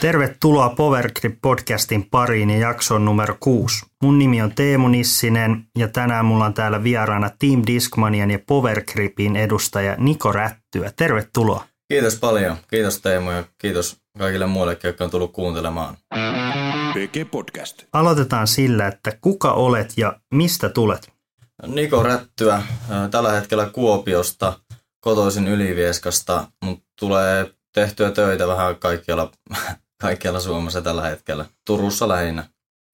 Tervetuloa Powergrip podcastin pariin ja jaksoon numero 6. Mun nimi on Teemu Nissinen ja tänään mulla on täällä vieraana Team Discmanian ja Powergripin edustaja Niko Rättyä. Tervetuloa. Kiitos paljon. Kiitos Teemu ja kiitos kaikille muillekin, jotka on tullut kuuntelemaan. PG Podcast. Aloitetaan sillä, että kuka olet ja mistä tulet? Niko Rättyä, tällä hetkellä Kuopiosta, kotoisin Ylivieskasta, mutta tulee tehtyä töitä vähän kaikkialla, kaikkialla Suomessa tällä hetkellä. Turussa lähinnä.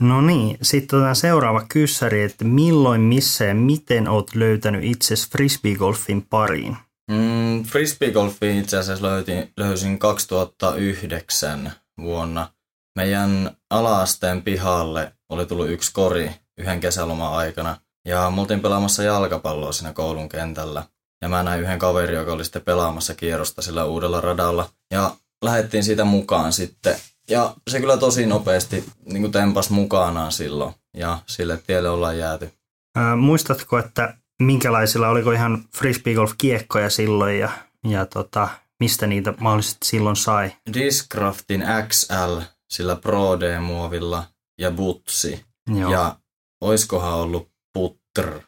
No niin, sitten otetaan seuraava kyssäri, että milloin, missä ja miten olet löytänyt itsesi frisbeegolfin pariin? Mm, frisbeegolfin itse asiassa löytin, löysin 2009 vuonna. Meidän alaasteen pihalle oli tullut yksi kori yhden kesäloman aikana. Ja me oltiin pelaamassa jalkapalloa siinä koulun kentällä. Ja mä näin yhden kaverin, joka oli sitten pelaamassa kierrosta sillä uudella radalla. Ja lähdettiin siitä mukaan sitten. Ja se kyllä tosi nopeasti niin kuin tempas mukanaan silloin. Ja sille tielle ollaan jääty. Ää, muistatko, että minkälaisilla, oliko ihan frisbeegolf-kiekkoja silloin ja, ja tota, mistä niitä mahdollisesti silloin sai? Discraftin XL sillä Pro D-muovilla ja Butsi. Joo. Ja oiskohan ollut Putter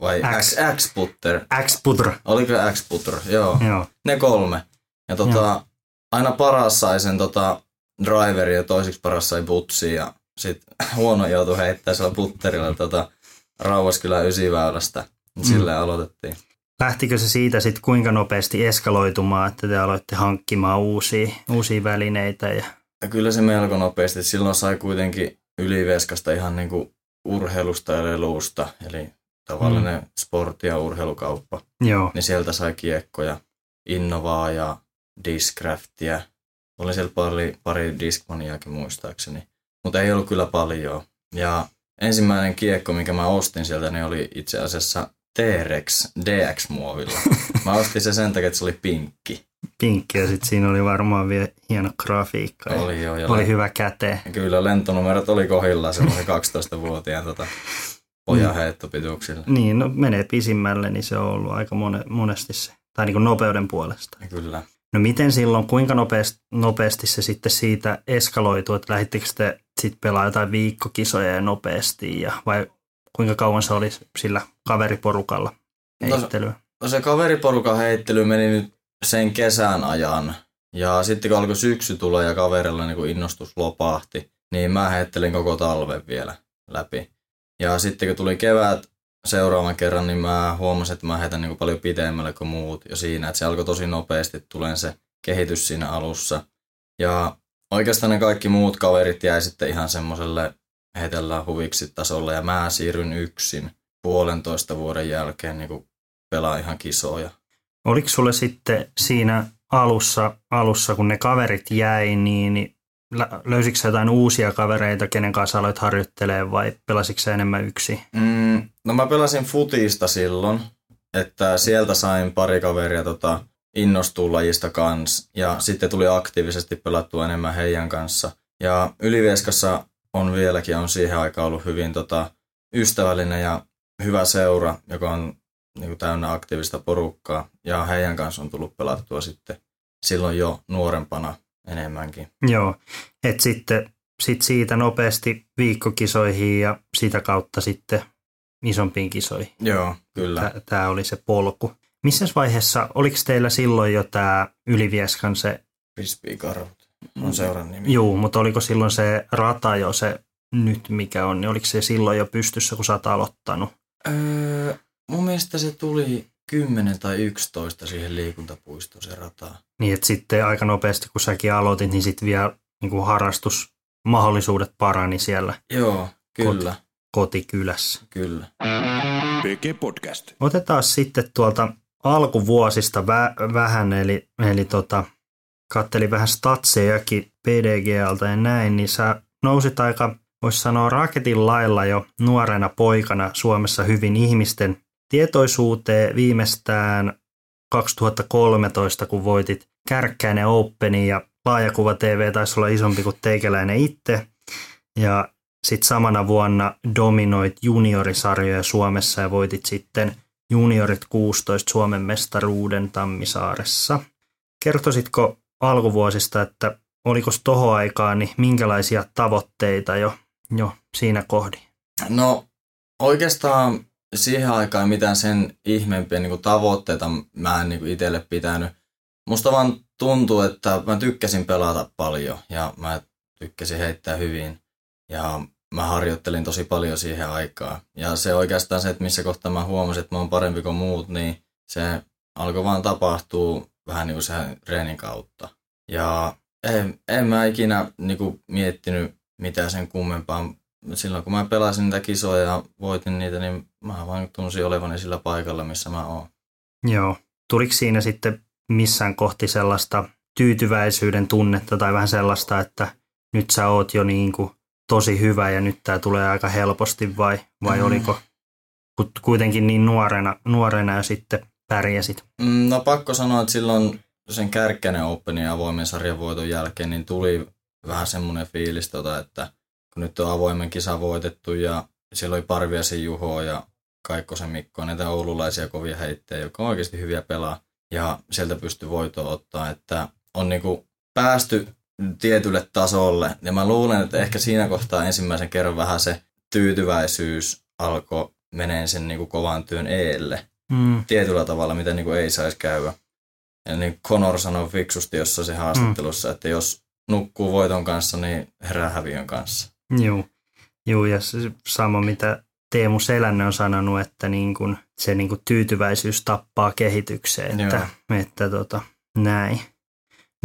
vai X, X Putter? X Putter. Oliko X Putter? Joo. Joo. Ne kolme. Ja tota, Joo. Aina paras sai sen tota, driveri ja toisiksi paras sai Butsi ja sit huono joutui heittää sillä putterilla tota, Rauhaskylän ysiväylästä. Silleen mm. aloitettiin. Lähtikö se siitä sitten kuinka nopeasti eskaloitumaan, että te aloitte hankkimaan uusia, uusia välineitä? Ja... ja kyllä se melko nopeasti. Silloin sai kuitenkin yliveskasta ihan niinku urheilusta ja leluusta, eli tavallinen mm. sportti- ja urheilukauppa. Joo. Niin sieltä sai kiekkoja, Innovaa ja Discraftia. Oli siellä pari, pari Discmaniakin muistaakseni, mutta ei ollut kyllä paljon. Ja ensimmäinen kiekko, mikä mä ostin sieltä, niin oli itse asiassa T-Rex DX-muovilla. Mä ostin se sen takia, että se oli pinkki. Pinkki ja sitten siinä oli varmaan vielä hieno grafiikka. Oli joo. Ja oli hyvä käte. Kyllä, lentonumerot oli kohdillaan semmoisen 12-vuotiaan tota, pojan mm. heittopituuksilla. Niin, no menee pisimmälle, niin se on ollut aika mone, monesti se, tai niin kuin nopeuden puolesta. Kyllä. No miten silloin, kuinka nopeasti, nopeasti se sitten siitä eskaloituu, että lähdittekö te sitten pelaa jotain viikkokisoja ja nopeasti, ja, vai kuinka kauan se oli sillä kaveriporukalla heittelyä? No, no se kaveriporukan heittely meni nyt sen kesän ajan, ja sitten kun alkoi syksy tulla ja kaverilla niin innostus lopahti, niin mä heittelin koko talven vielä läpi. Ja sitten kun tuli kevät seuraavan kerran, niin mä huomasin, että mä heitän niin paljon pidemmälle kuin muut jo siinä, että se alkoi tosi nopeasti tulee se kehitys siinä alussa. Ja oikeastaan ne kaikki muut kaverit jäi sitten ihan semmoiselle heitellään huviksi tasolle ja mä siirryn yksin puolentoista vuoden jälkeen niin pelaa ihan kisoja. Oliko sulle sitten siinä alussa, alussa kun ne kaverit jäi, niin löysitkö jotain uusia kavereita, kenen kanssa aloit harjoittelemaan vai pelasitko enemmän yksi? Mm, no mä pelasin futista silloin, että sieltä sain pari kaveria tota, innostua lajista kanssa ja sitten tuli aktiivisesti pelattua enemmän heidän kanssa. Ja Ylivieskassa on vieläkin on siihen aikaan ollut hyvin tota, ystävällinen ja hyvä seura, joka on niin kuin täynnä aktiivista porukkaa ja heidän kanssa on tullut pelattua sitten silloin jo nuorempana enemmänkin. Joo, että sitten sit siitä nopeasti viikkokisoihin ja sitä kautta sitten isompiin kisoihin. Joo, kyllä. Tämä oli se polku. Missä vaiheessa, oliko teillä silloin jo tämä Ylivieskan se... Frisbee-karhut on seuran nimi. Joo, mutta oliko silloin se rata jo se nyt mikä on, niin oliko se silloin jo pystyssä, kun sä oot aloittanut? Öö, mun mielestä se tuli 10 tai 11 siihen liikuntapuistoon se rata. Niin, että sitten aika nopeasti, kun säkin aloitit, niin sitten vielä niin kuin harrastusmahdollisuudet parani siellä. Joo, kyllä. Kot- kotikylässä. Kyllä. PG Podcast. Otetaan sitten tuolta alkuvuosista vä- vähän, eli, eli tota, kattelin vähän statsejakin PDGltä ja näin, niin sä nousit aika, voisi sanoa raketin lailla jo nuorena poikana Suomessa hyvin ihmisten tietoisuuteen viimeistään 2013, kun voitit Kärkkäinen Openin ja laajakuva TV taisi olla isompi kuin teikäläinen itse. Ja sitten samana vuonna dominoit juniorisarjoja Suomessa ja voitit sitten juniorit 16 Suomen mestaruuden Tammisaaressa. Kertoisitko alkuvuosista, että oliko tohon aikaan, niin minkälaisia tavoitteita jo, jo siinä kohdin? No oikeastaan siihen aikaan mitään sen ihmeempiä niin tavoitteita mä en niin itselle pitänyt. Musta vaan tuntuu, että mä tykkäsin pelata paljon ja mä tykkäsin heittää hyvin. Ja mä harjoittelin tosi paljon siihen aikaan. Ja se oikeastaan se, että missä kohtaa mä huomasin, että mä oon parempi kuin muut, niin se alkoi vaan tapahtuu vähän niin kuin sen reenin kautta. Ja en, en mä ikinä niin kuin, miettinyt mitään sen kummempaa. Silloin kun mä pelasin niitä kisoja ja voitin niitä, niin mä vaan tunsin olevani sillä paikalla, missä mä oon. Joo. Tuliko siinä sitten missään kohti sellaista tyytyväisyyden tunnetta tai vähän sellaista, että nyt sä oot jo niin kuin tosi hyvä ja nyt tämä tulee aika helposti vai, vai mm. oliko kuitenkin niin nuorena, nuorena ja sitten pärjäsit? Mm, no pakko sanoa, että silloin sen Kärkkänen Openin avoimen sarjan voiton jälkeen niin tuli vähän semmoinen fiilis, tota, että kun nyt on avoimen kisa voitettu ja siellä oli Parviasen Juho ja Kaikkosen Mikko, näitä oululaisia kovia heittejä, jotka on oikeasti hyviä pelaa ja sieltä pystyy voitoa ottaa, että on niinku päästy tietylle tasolle. Ja mä luulen, että ehkä siinä kohtaa ensimmäisen kerran vähän se tyytyväisyys alkoi meneen sen niin kuin kovan työn eelle. Mm. Tietyllä tavalla, mitä niin kuin ei saisi käydä. Ja niin Conor sanoi fiksusti jossain haastattelussa, mm. että jos nukkuu voiton kanssa, niin herää häviön kanssa. Joo, Joo ja sama mitä Teemu Selänne on sanonut, että niin kuin se niin kuin tyytyväisyys tappaa kehitykseen, että, että tota, näin.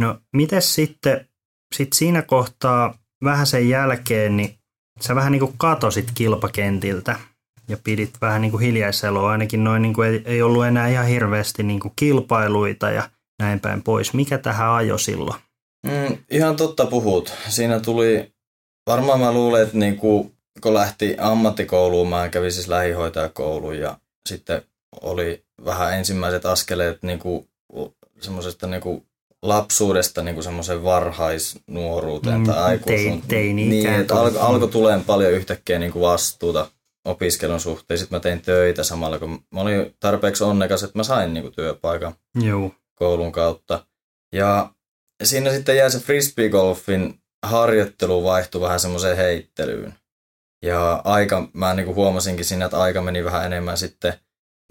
No, miten sitten sit siinä kohtaa vähän sen jälkeen, niin sä vähän niin kuin katosit kilpakentiltä ja pidit vähän niin kuin hiljaiseloa, ainakin noin niin kuin ei, ei ollut enää ihan hirveästi niin kuin kilpailuita ja näin päin pois. Mikä tähän ajo silloin? Mm, ihan totta puhut. Siinä tuli, varmaan mä luulen, että niin kuin, kun lähti ammattikouluun, mä kävin siis lähihoitajakouluun ja sitten oli vähän ensimmäiset askeleet niin kuin, semmoisesta niin kuin lapsuudesta niin semmoisen varhaisnuoruuteen mm, tai aikuisuuteen. Teini, niin, että alkoi alko tulemaan paljon yhtäkkiä niin kuin vastuuta opiskelun suhteen. Sitten mä tein töitä samalla, kun mä olin tarpeeksi onnekas, että mä sain niin kuin työpaikan Joo. koulun kautta. Ja siinä sitten jäi se frisbeegolfin harjoittelu vaihtui vähän semmoiseen heittelyyn. Ja aika, mä niin kuin huomasinkin siinä, että aika meni vähän enemmän sitten,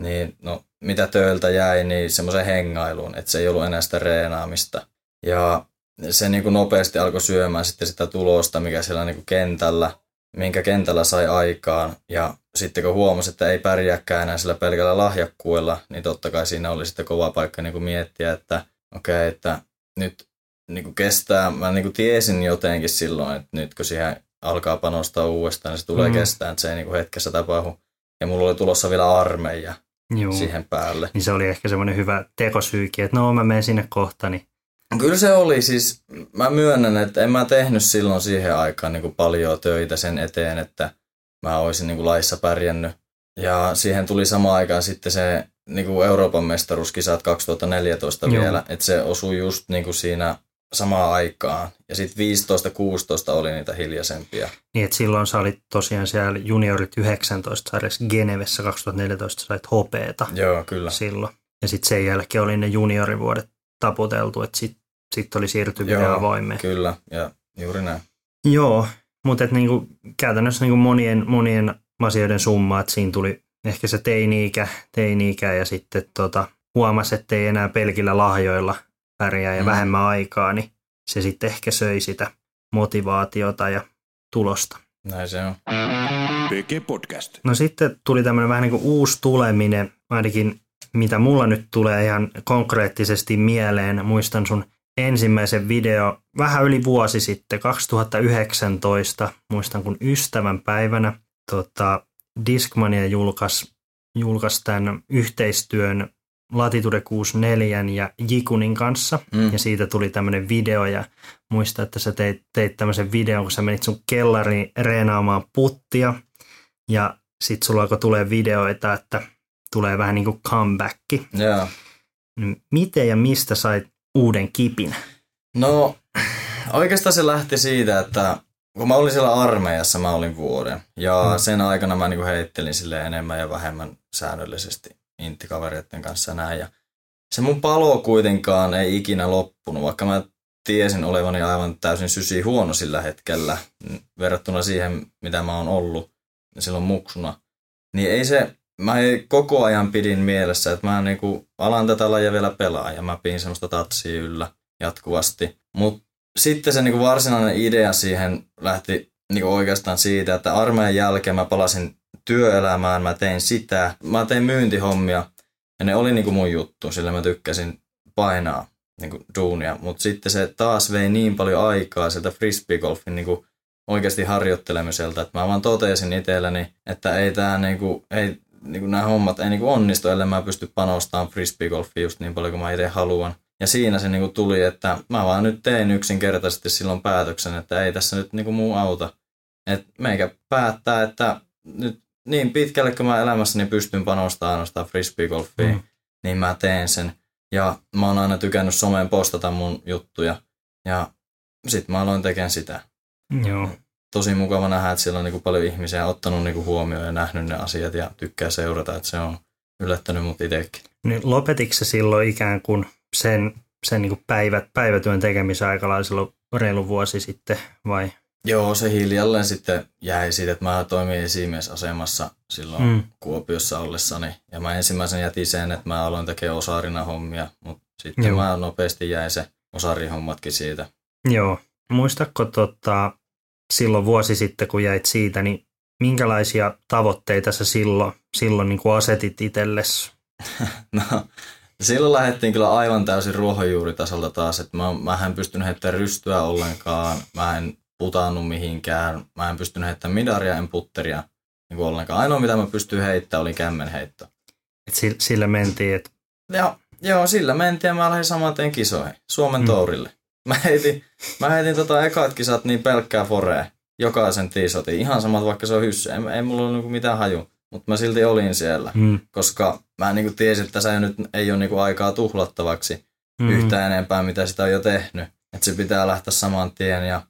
niin no mitä töiltä jäi, niin semmoisen hengailuun, että se ei ollut enää sitä reenaamista. Ja se niin kuin nopeasti alkoi syömään sitten sitä tulosta, mikä siellä niin kuin kentällä, minkä kentällä sai aikaan. Ja sitten kun huomasi, että ei pärjääkään enää sillä pelkällä lahjakkuilla, niin totta kai siinä oli sitten kova paikka niin kuin miettiä, että okei, okay, että nyt niin kuin kestää, mä niin kuin tiesin jotenkin silloin, että nyt kun siihen alkaa panostaa uudestaan, niin se tulee mm. kestää, että se ei niin kuin hetkessä tapahdu. Ja mulla oli tulossa vielä armeija, Juu. siihen päälle. Niin se oli ehkä semmoinen hyvä tekosyyki, että no mä menen sinne kohta. Niin... Kyllä se oli, siis mä myönnän, että en mä tehnyt silloin siihen aikaan niin kuin paljon töitä sen eteen, että mä olisin niin kuin laissa pärjännyt. Ja siihen tuli sama aikaan sitten se niin kuin Euroopan mestaruuskisat 2014 Joo. vielä, että se osui just niin kuin siinä samaan aikaan. Ja sitten 15-16 oli niitä hiljaisempia. Niin, että silloin sä olit tosiaan siellä juniorit 19 sarjassa Genevessä 2014 sait hopeeta. Joo, kyllä. Silloin. Ja sitten sen jälkeen oli ne juniorivuodet taputeltu, että sitten sit oli siirty Joo, avoimeen. kyllä, ja juuri näin. Joo, mutta et niinku, käytännössä niinku monien, monien asioiden summa, että siinä tuli ehkä se teini-ikä, teini-ikä ja sitten tota, huomasi, että ei enää pelkillä lahjoilla pärjää ja mm. vähemmän aikaa, niin se sitten ehkä söi sitä motivaatiota ja tulosta. Näin se on. PG Podcast. No sitten tuli tämmöinen vähän niin kuin uusi tuleminen, ainakin mitä mulla nyt tulee ihan konkreettisesti mieleen. Muistan sun ensimmäisen video vähän yli vuosi sitten, 2019, muistan kun ystävän päivänä tota, Discmania julkaisi julkaisi tämän yhteistyön Latitude 64 ja Jikunin kanssa. Mm. Ja siitä tuli tämmöinen video ja muista, että sä teit, teit tämmöisen videon, kun sä menit sun kellariin reenaamaan puttia. Ja sit sulla alkoi tulee videoita, että tulee vähän niin kuin comeback. Yeah. Miten ja mistä sait uuden kipin? No oikeastaan se lähti siitä, että kun mä olin siellä armeijassa, mä olin vuoden. Ja mm. sen aikana mä niin heittelin sille enemmän ja vähemmän säännöllisesti inttikavereiden kanssa näin. Ja se mun palo kuitenkaan ei ikinä loppunut, vaikka mä tiesin olevani aivan täysin sysi huono sillä hetkellä verrattuna siihen, mitä mä oon ollut silloin muksuna. Niin ei se, mä koko ajan pidin mielessä, että mä niinku alan tätä lajia vielä pelaa ja mä pidin semmoista tatsia yllä jatkuvasti. Mutta sitten se niinku varsinainen idea siihen lähti niinku oikeastaan siitä, että armeijan jälkeen mä palasin työelämään, mä tein sitä. Mä tein myyntihommia ja ne oli niinku mun juttu, sillä mä tykkäsin painaa niinku duunia. Mutta sitten se taas vei niin paljon aikaa sieltä frisbeegolfin niinku oikeasti harjoittelemiselta, että mä vaan totesin itselläni, että ei tää niinku, ei, niinku nämä hommat ei niinku onnistu, ellei mä pysty panostamaan frisbeegolfiin just niin paljon kuin mä itse haluan. Ja siinä se niinku tuli, että mä vaan nyt tein yksinkertaisesti silloin päätöksen, että ei tässä nyt niinku muu auta. että meikä päättää, että nyt niin pitkälle kuin mä elämässäni pystyn panostamaan ainoastaan frisbeegolfiin, mm. niin mä teen sen. Ja mä oon aina tykännyt someen postata mun juttuja. Ja sit mä aloin tekemään sitä. Joo. Tosi mukava nähdä, että siellä on niinku paljon ihmisiä ottanut niinku huomioon ja nähnyt ne asiat ja tykkää seurata, että se on yllättänyt mut itsekin. Niin lopetiko se silloin ikään kuin sen, sen niinku päivät, päivätyön tekemisen silloin reilu vuosi sitten vai? Joo, se hiljalleen sitten jäi siitä, että mä toimin esimiesasemassa silloin mm. Kuopiossa ollessani. Ja mä ensimmäisen jätin sen, että mä aloin tekemään osarina hommia, mutta sitten Joo. mä nopeasti jäi se osarihommatkin siitä. Joo. Muistatko tota, silloin vuosi sitten, kun jäit siitä, niin minkälaisia tavoitteita sä silloin, silloin niin kuin asetit itsellesi? no, silloin lähdettiin kyllä aivan täysin ruohonjuuritasolta taas, että mä, mä en pystynyt heittämään rystyä ollenkaan, mä en putannut mihinkään, mä en pystynyt heittämään midaria, en putteria niin kuin ollenkaan. Ainoa mitä mä pystyin heittämään oli kämmenheitto. Et sillä mentiin, että... Joo, joo, sillä mentiin ja mä lähdin saman tien kisoihin, Suomen mm. tourille. Mä heitin, mä heitin tota ekat kisat niin pelkkää forea. Jokaisen tiisotin. Ihan samat, vaikka se on hyssy. Ei, ei mulla ole niinku mitään haju. Mutta mä silti olin siellä. Mm. Koska mä niinku tiesin, että tässä ei, nyt, ei ole niinku aikaa tuhlattavaksi mm. yhtään enempää, mitä sitä on jo tehnyt. Että se pitää lähteä saman tien. Ja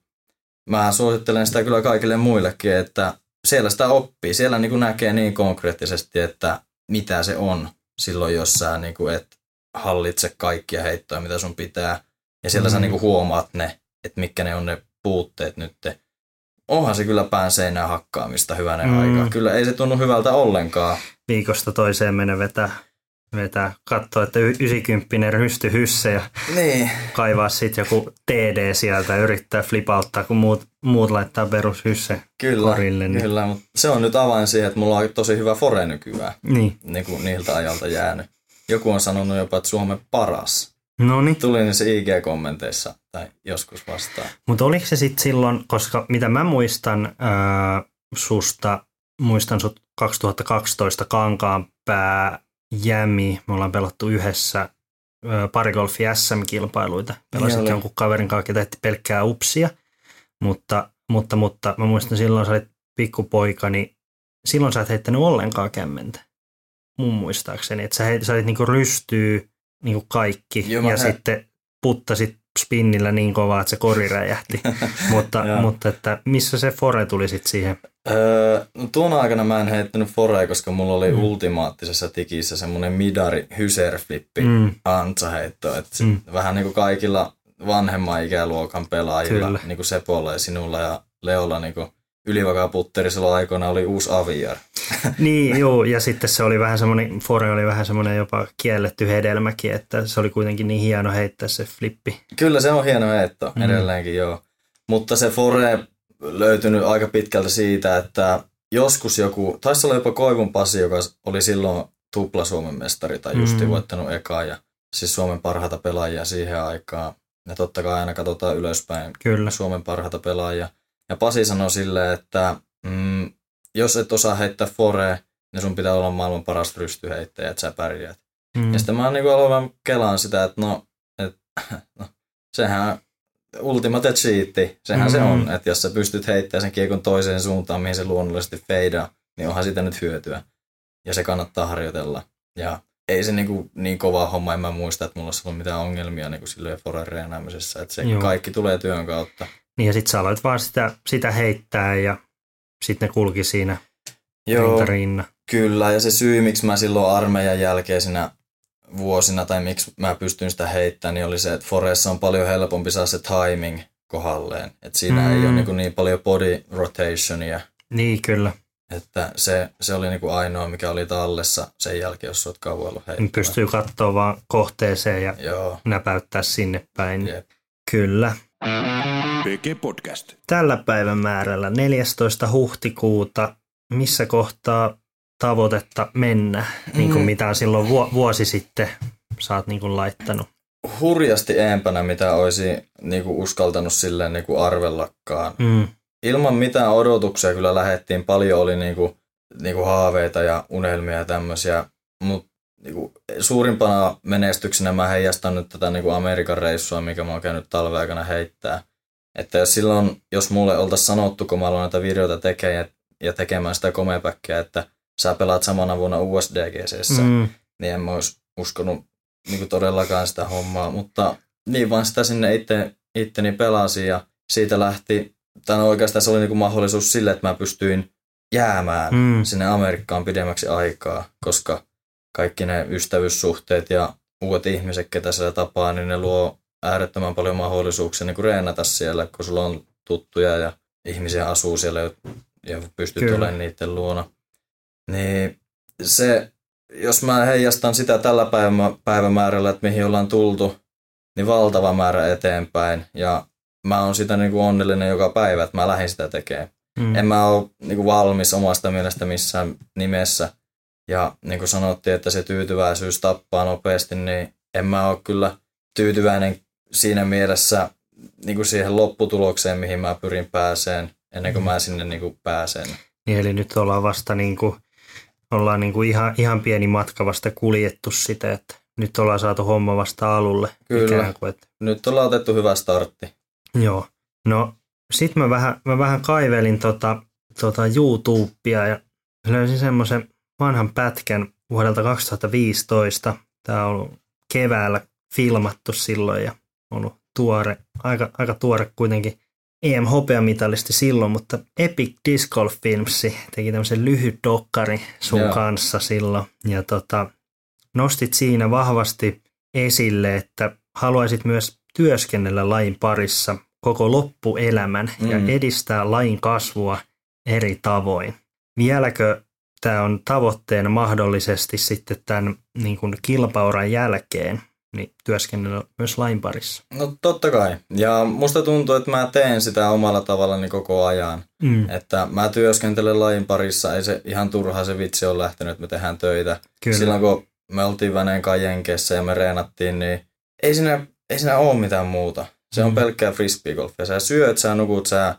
mä suosittelen sitä kyllä kaikille muillekin, että siellä sitä oppii. Siellä niinku näkee niin konkreettisesti, että mitä se on silloin, jos sä niinku et hallitse kaikkia heittoja, mitä sun pitää ja siellä mm. sä niinku huomaat ne, että mitkä ne on ne puutteet nyt. Onhan se kyllä pään seinää hakkaamista hyvänen mm. aikaa. Kyllä ei se tunnu hyvältä ollenkaan. Viikosta toiseen mene vetää, vetää katsoa, että 90 rysty hysse ja niin. kaivaa sitten joku TD sieltä ja yrittää flipauttaa, kun muut, muut laittaa perus hysse kyllä, korille. Niin. Kyllä, mutta se on nyt avain siihen, että mulla on tosi hyvä fore nykyään. Niin. niin kuin niiltä ajalta jäänyt. Joku on sanonut jopa, että Suomen paras. No niin. Tuli se IG-kommenteissa tai joskus vastaan. Mutta oliko se sitten silloin, koska mitä mä muistan ää, susta, muistan sut 2012 Kankaanpää Jämi, me ollaan pelattu yhdessä parigolfi SM-kilpailuita. Pelasit niin jonkun kaverin kanssa, ketä pelkkää upsia, mutta, mutta, mutta mä muistan silloin sä olit pikkupoika, niin silloin sä et heittänyt ollenkaan kämmentä. Mun muistaakseni, että sä, heit, sä olit niinku rystyy niin kuin kaikki Joo, ja sitten puttasit spinnillä niin kovaa, että se kori räjähti. mutta, mutta että missä se fore tuli sitten siihen? Öö, no tuon aikana mä en heittänyt forea, koska mulla oli mm. ultimaattisessa tikissä semmoinen midari hyserflippi mm. antsaheitto. Että mm. Vähän niin kuin kaikilla vanhemman ikäluokan pelaajilla, niin kuin Sepolla ja sinulla ja Leolla niin kuin ylivakaa putteri silloin aikoina oli uusi Aviar. niin, joo, ja sitten se oli vähän semmoinen, Fore oli vähän semmoinen jopa kielletty hedelmäkin, että se oli kuitenkin niin hieno heittää se flippi. Kyllä se on hieno heitto mm. edelleenkin, joo. Mutta se Fore löytynyt aika pitkältä siitä, että joskus joku, taisi olla jopa Koivun Pasi, joka oli silloin tupla Suomen mestari tai justi mm. voittanut ekaa ja siis Suomen parhaita pelaajia siihen aikaan. Ja totta kai aina katsotaan ylöspäin Kyllä. Suomen parhaita pelaajia. Ja Pasi sanoi silleen, että mm, jos et osaa heittää fore, niin sun pitää olla maailman paras rystyheittäjä, että sä pärjäät. Mm. Ja sitten mä niin aloin kelaan sitä, että no, et, no sehän ultimate cheat, sehän mm. se on, että jos sä pystyt heittämään sen kiekon toiseen suuntaan, mihin se luonnollisesti feidaa, niin onhan siitä nyt hyötyä. Ja se kannattaa harjoitella. Ja ei se niin, kuin, niin kova homma, en mä muista, että mulla olisi ollut mitään ongelmia niin kuin silloin foren että se Joo. kaikki tulee työn kautta. Niin ja sitten sä aloit vaan sitä, sitä heittää ja sitten ne kulki siinä Joo, rinta Kyllä, ja se syy, miksi mä silloin armeijan jälkeisenä vuosina, tai miksi mä pystyn sitä heittämään, niin oli se, että Foressa on paljon helpompi saada se timing kohdalleen. Että siinä mm. ei ole niin, niin paljon body rotationia. Niin, kyllä. Että se, se oli niin kuin ainoa, mikä oli tallessa sen jälkeen, jos olet kauan ollut heittämään. Pystyy katsoa vaan kohteeseen ja Joo. näpäyttää sinne päin. Jep. Kyllä. PG Podcast. Tällä päivän määrällä 14. huhtikuuta, missä kohtaa tavoitetta mennä, mm. niin kuin mitä silloin vuosi sitten sä oot niin kuin laittanut? Hurjasti eempänä, mitä olisi niin kuin uskaltanut silleen niin kuin arvellakaan. Mm. Ilman mitään odotuksia kyllä lähettiin. Paljon oli niin kuin, niin kuin haaveita ja unelmia ja tämmöisiä, mutta niin kuin, suurimpana menestyksenä mä heijastan nyt tätä niin kuin Amerikan reissua, mikä mä oon käynyt talven aikana heittää. Että jos silloin, jos mulle oltaisiin sanottu, kun mä aloin näitä videoita tekemään ja tekemään sitä komepäkkiä, että sä pelaat samana vuonna USDGCssä, mm. niin en mä olisi uskonut niin kuin todellakaan sitä hommaa, mutta niin vaan sitä sinne itse, itteni pelasin ja siitä lähti, tai no oikeastaan se oli niin kuin mahdollisuus sille, että mä pystyin jäämään mm. sinne Amerikkaan pidemmäksi aikaa, koska kaikki ne ystävyyssuhteet ja uudet ihmiset, ketä siellä tapaa, niin ne luo äärettömän paljon mahdollisuuksia niin kuin reenata siellä, kun sulla on tuttuja ja ihmisiä asuu siellä ja pystyt Kyllä. olemaan niiden luona. Niin se, jos mä heijastan sitä tällä päivämäärällä, että mihin ollaan tultu, niin valtava määrä eteenpäin. Ja mä oon sitä niin kuin onnellinen joka päivä, että mä lähdin sitä tekemään. Mm. En mä ole niin kuin valmis omasta mielestä missään nimessä. Ja niin kuin sanottiin, että se tyytyväisyys tappaa nopeasti, niin en mä ole kyllä tyytyväinen siinä mielessä niin kuin siihen lopputulokseen, mihin mä pyrin pääseen, ennen kuin mm. mä sinne niin kuin pääsen. Niin, eli nyt ollaan vasta niin kuin ollaan niin kuin ihan, ihan pieni matka vasta kuljettu sitä, että nyt ollaan saatu homma vasta alulle. Kyllä, kuin, että... nyt ollaan otettu hyvä startti. Joo, no sit mä vähän, mä vähän kaivelin tota, tota YouTubea ja löysin semmoisen vanhan pätkän vuodelta 2015. Tämä on ollut keväällä filmattu silloin ja ollut tuore, aika, aika tuore kuitenkin EM-hopeamitalisti silloin, mutta Epic Disc Golf Filmsi teki tämmöisen lyhyt dokkari sun Joo. kanssa silloin. Ja tota, nostit siinä vahvasti esille, että haluaisit myös työskennellä lajin parissa koko loppuelämän mm. ja edistää lajin kasvua eri tavoin. Vieläkö tämä on tavoitteena mahdollisesti sitten tämän niin kuin kilpauran jälkeen niin työskennellä myös lain parissa. No totta kai. Ja musta tuntuu, että mä teen sitä omalla tavallani koko ajan. Mm. Että mä työskentelen lain parissa, ei se ihan turha se vitsi on lähtenyt, että me tehdään töitä. Kyllä. Silloin kun me oltiin Veneen Jenkeissä ja me reenattiin, niin ei siinä, ei siinä ole mitään muuta. Se on mm. pelkkää frisbeegolfia. Sä syöt, sä nukut, sä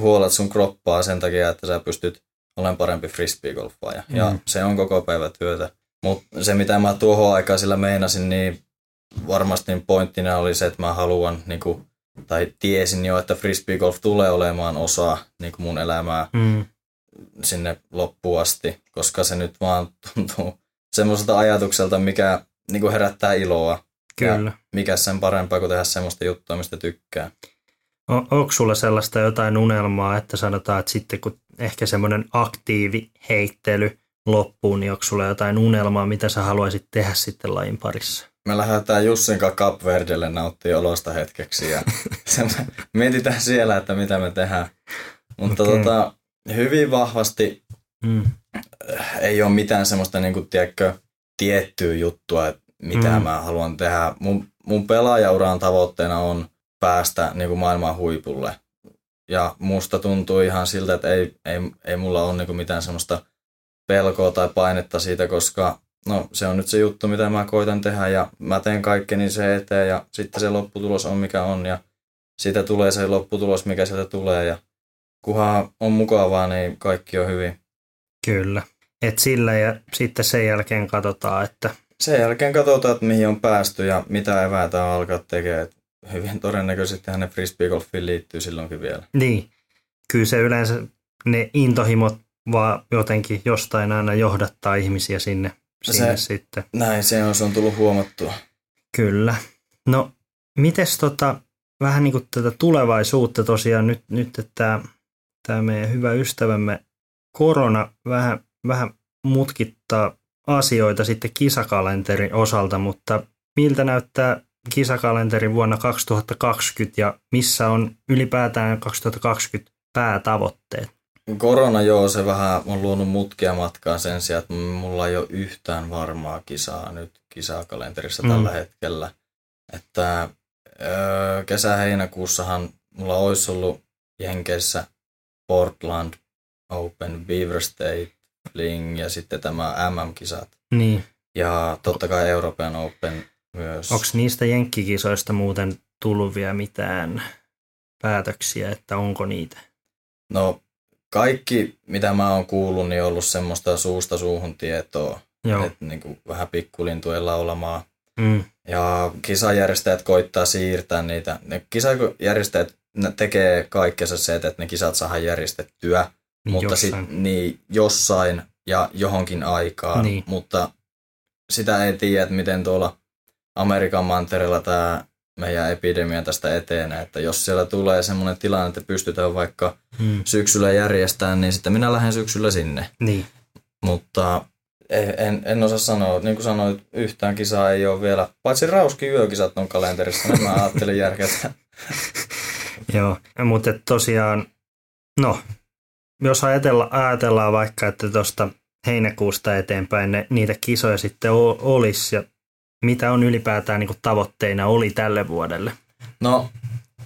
huolat sun kroppaa sen takia, että sä pystyt olemaan parempi frisbeegolfaaja. Mm. Ja se on koko päivä työtä. Mutta se, mitä mä tuohon aikaan sillä meinasin, niin varmasti pointtina oli se, että mä haluan, niin kuin, tai tiesin jo, että frisbeegolf tulee olemaan osa niin kuin mun elämää mm. sinne loppuun asti, koska se nyt vaan tuntuu semmoiselta ajatukselta, mikä niin kuin herättää iloa. Kyllä. Ja mikä sen parempaa kuin tehdä semmoista juttua, mistä tykkää. On, onko sulla sellaista jotain unelmaa, että sanotaan, että sitten kun ehkä semmoinen aktiivi heittely loppuu, niin onko sulla jotain unelmaa, mitä sä haluaisit tehdä sitten lajin parissa? me lähdetään Jussin kanssa Kapverdelle nauttia olosta hetkeksi ja mietitään siellä, että mitä me tehdään. Mutta okay. tota, hyvin vahvasti mm. ei ole mitään semmoista niin kuin, tiedätkö, tiettyä juttua, että mitä mm. mä haluan tehdä. Mun, mun pelaajauran tavoitteena on päästä niin kuin maailman huipulle. Ja musta tuntuu ihan siltä, että ei, ei, ei mulla ole niin kuin mitään semmoista pelkoa tai painetta siitä, koska no se on nyt se juttu, mitä mä koitan tehdä ja mä teen kaikkeni se eteen ja sitten se lopputulos on mikä on ja siitä tulee se lopputulos, mikä sieltä tulee ja kunhan on mukavaa, niin kaikki on hyvin. Kyllä. Et sillä ja sitten sen jälkeen katsotaan, että... Sen jälkeen katsotaan, että mihin on päästy ja mitä eväitä on alkaa tekemään. Hyvin todennäköisesti hänen frisbeegolfiin liittyy silloinkin vielä. Niin. Kyllä se yleensä ne intohimot vaan jotenkin jostain aina johdattaa ihmisiä sinne sinne se, sitten. Näin se on, se on tullut huomattua. Kyllä. No, mites tota, vähän niin kuin tätä tulevaisuutta tosiaan nyt, nyt että tämä meidän hyvä ystävämme korona vähän, vähän mutkittaa asioita sitten kisakalenterin osalta, mutta miltä näyttää kisakalenteri vuonna 2020 ja missä on ylipäätään 2020 päätavoitteet? Korona joo, se vähän on luonut mutkia matkaa sen sijaan, että mulla ei ole yhtään varmaa kisaa nyt kisakalenterissa mm. tällä hetkellä. Että öö, kesä-heinäkuussahan mulla olisi ollut Jenkeissä Portland Open, Beaver State, Fling ja sitten tämä MM-kisat. Niin. Ja totta kai European Open myös. Onko niistä jenkkikisoista muuten tullut vielä mitään päätöksiä, että onko niitä? No kaikki, mitä mä oon kuullut, niin on ollut semmoista suusta suuhun tietoa. Että niin kuin vähän pikkulintujen laulamaa. Mm. Ja kisajärjestäjät koittaa siirtää niitä. Ne kisajärjestäjät ne tekee kaikkensa se, että ne kisat saadaan järjestettyä, niin mutta jossain. Sit, niin jossain ja johonkin aikaan. Niin. Mutta sitä ei tiedä, että miten tuolla Amerikan mantereella tämä meidän epidemia tästä etenee, että jos siellä tulee semmoinen tilanne, että pystytään vaikka hmm. syksyllä järjestämään, niin sitten minä lähden syksyllä sinne. Niin. Mutta en, en osaa sanoa, niin kuin sanoit, yhtään kisaa ei ole vielä, paitsi Rauski yökisat on kalenterissa, niin mä ajattelin järkeä. Joo, mutta tosiaan, no, jos ajatella, ajatellaan vaikka, että tuosta heinäkuusta eteenpäin ne, niitä kisoja sitten olisi ja mitä on ylipäätään niin tavoitteina oli tälle vuodelle? No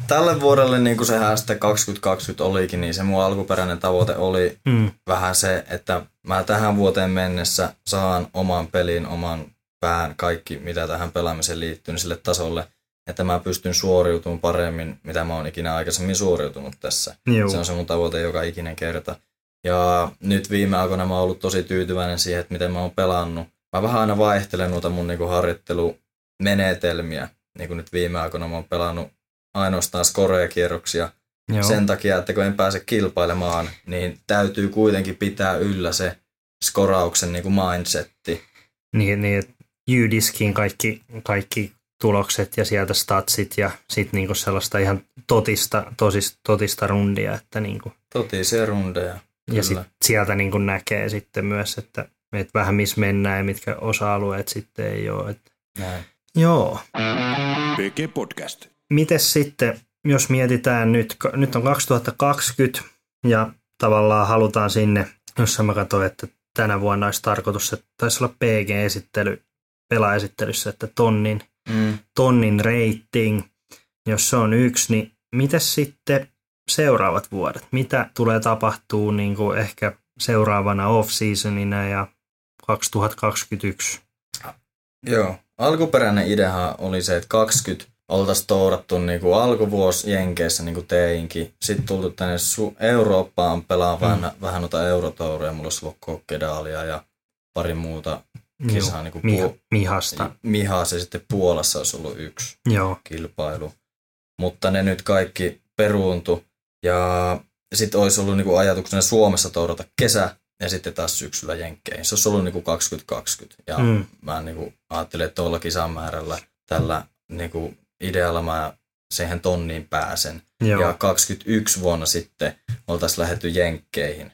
tälle vuodelle niin kuin sehän sitten 2020 olikin, niin se mun alkuperäinen tavoite oli mm. vähän se, että mä tähän vuoteen mennessä saan oman pelin, oman pään, kaikki mitä tähän pelaamiseen liittyy, niin sille tasolle, että mä pystyn suoriutumaan paremmin, mitä mä oon ikinä aikaisemmin suoriutunut tässä. Juu. Se on se mun tavoite joka ikinen kerta. Ja nyt viime aikoina mä oon ollut tosi tyytyväinen siihen, että miten mä oon pelannut mä vähän aina vaihtelen noita mun niinku harjoittelumenetelmiä. Niin kuin nyt viime aikoina mä oon pelannut ainoastaan score-kierroksia sen takia, että kun en pääse kilpailemaan, niin täytyy kuitenkin pitää yllä se skorauksen niin kuin mindsetti. Niin, niin että Jydiskiin kaikki, kaikki tulokset ja sieltä statsit ja sitten niinku sellaista ihan totista, tosis, totista rundia. Että niinku. Totisia rundeja. Ja sit sieltä niinku näkee sitten myös, että että vähän missä mennään ja mitkä osa-alueet sitten ei ole. Että. Näin. Joo. PG Podcast. Mites sitten, jos mietitään nyt, nyt on 2020 ja tavallaan halutaan sinne, jossa mä katsoin, että tänä vuonna olisi tarkoitus, että taisi olla PG-esittely pelaaesittelyssä, että tonnin, mm. tonnin rating, jos se on yksi, niin miten sitten seuraavat vuodet? Mitä tulee tapahtuu niin kuin ehkä seuraavana off-seasonina ja 2021. Joo. Alkuperäinen idea oli se, että 20 oltaisiin tourattu niin kuin alkuvuosi Jenkeissä niin kuin teinkin. Sitten tultu tänne su- Eurooppaan pelaa mm. vähän, vähän noita eurotouruja. Mulla olisi ollut Kokkedaalia ja pari muuta kisaa. Niin kuin Miha, Mihasta. Mihas ja sitten Puolassa olisi ollut yksi Joo. kilpailu. Mutta ne nyt kaikki peruuntu. Ja sitten olisi ollut niin kuin ajatuksena Suomessa tourata kesä ja sitten taas syksyllä Jenkkeihin. Se olisi ollut niin kuin 2020. Ja mm. mä niin kuin ajattelin, että tuolla kisamäärällä, tällä niin kuin idealla mä siihen tonniin pääsen. Joo. Ja 21 vuonna sitten oltaisiin lähetty Jenkkeihin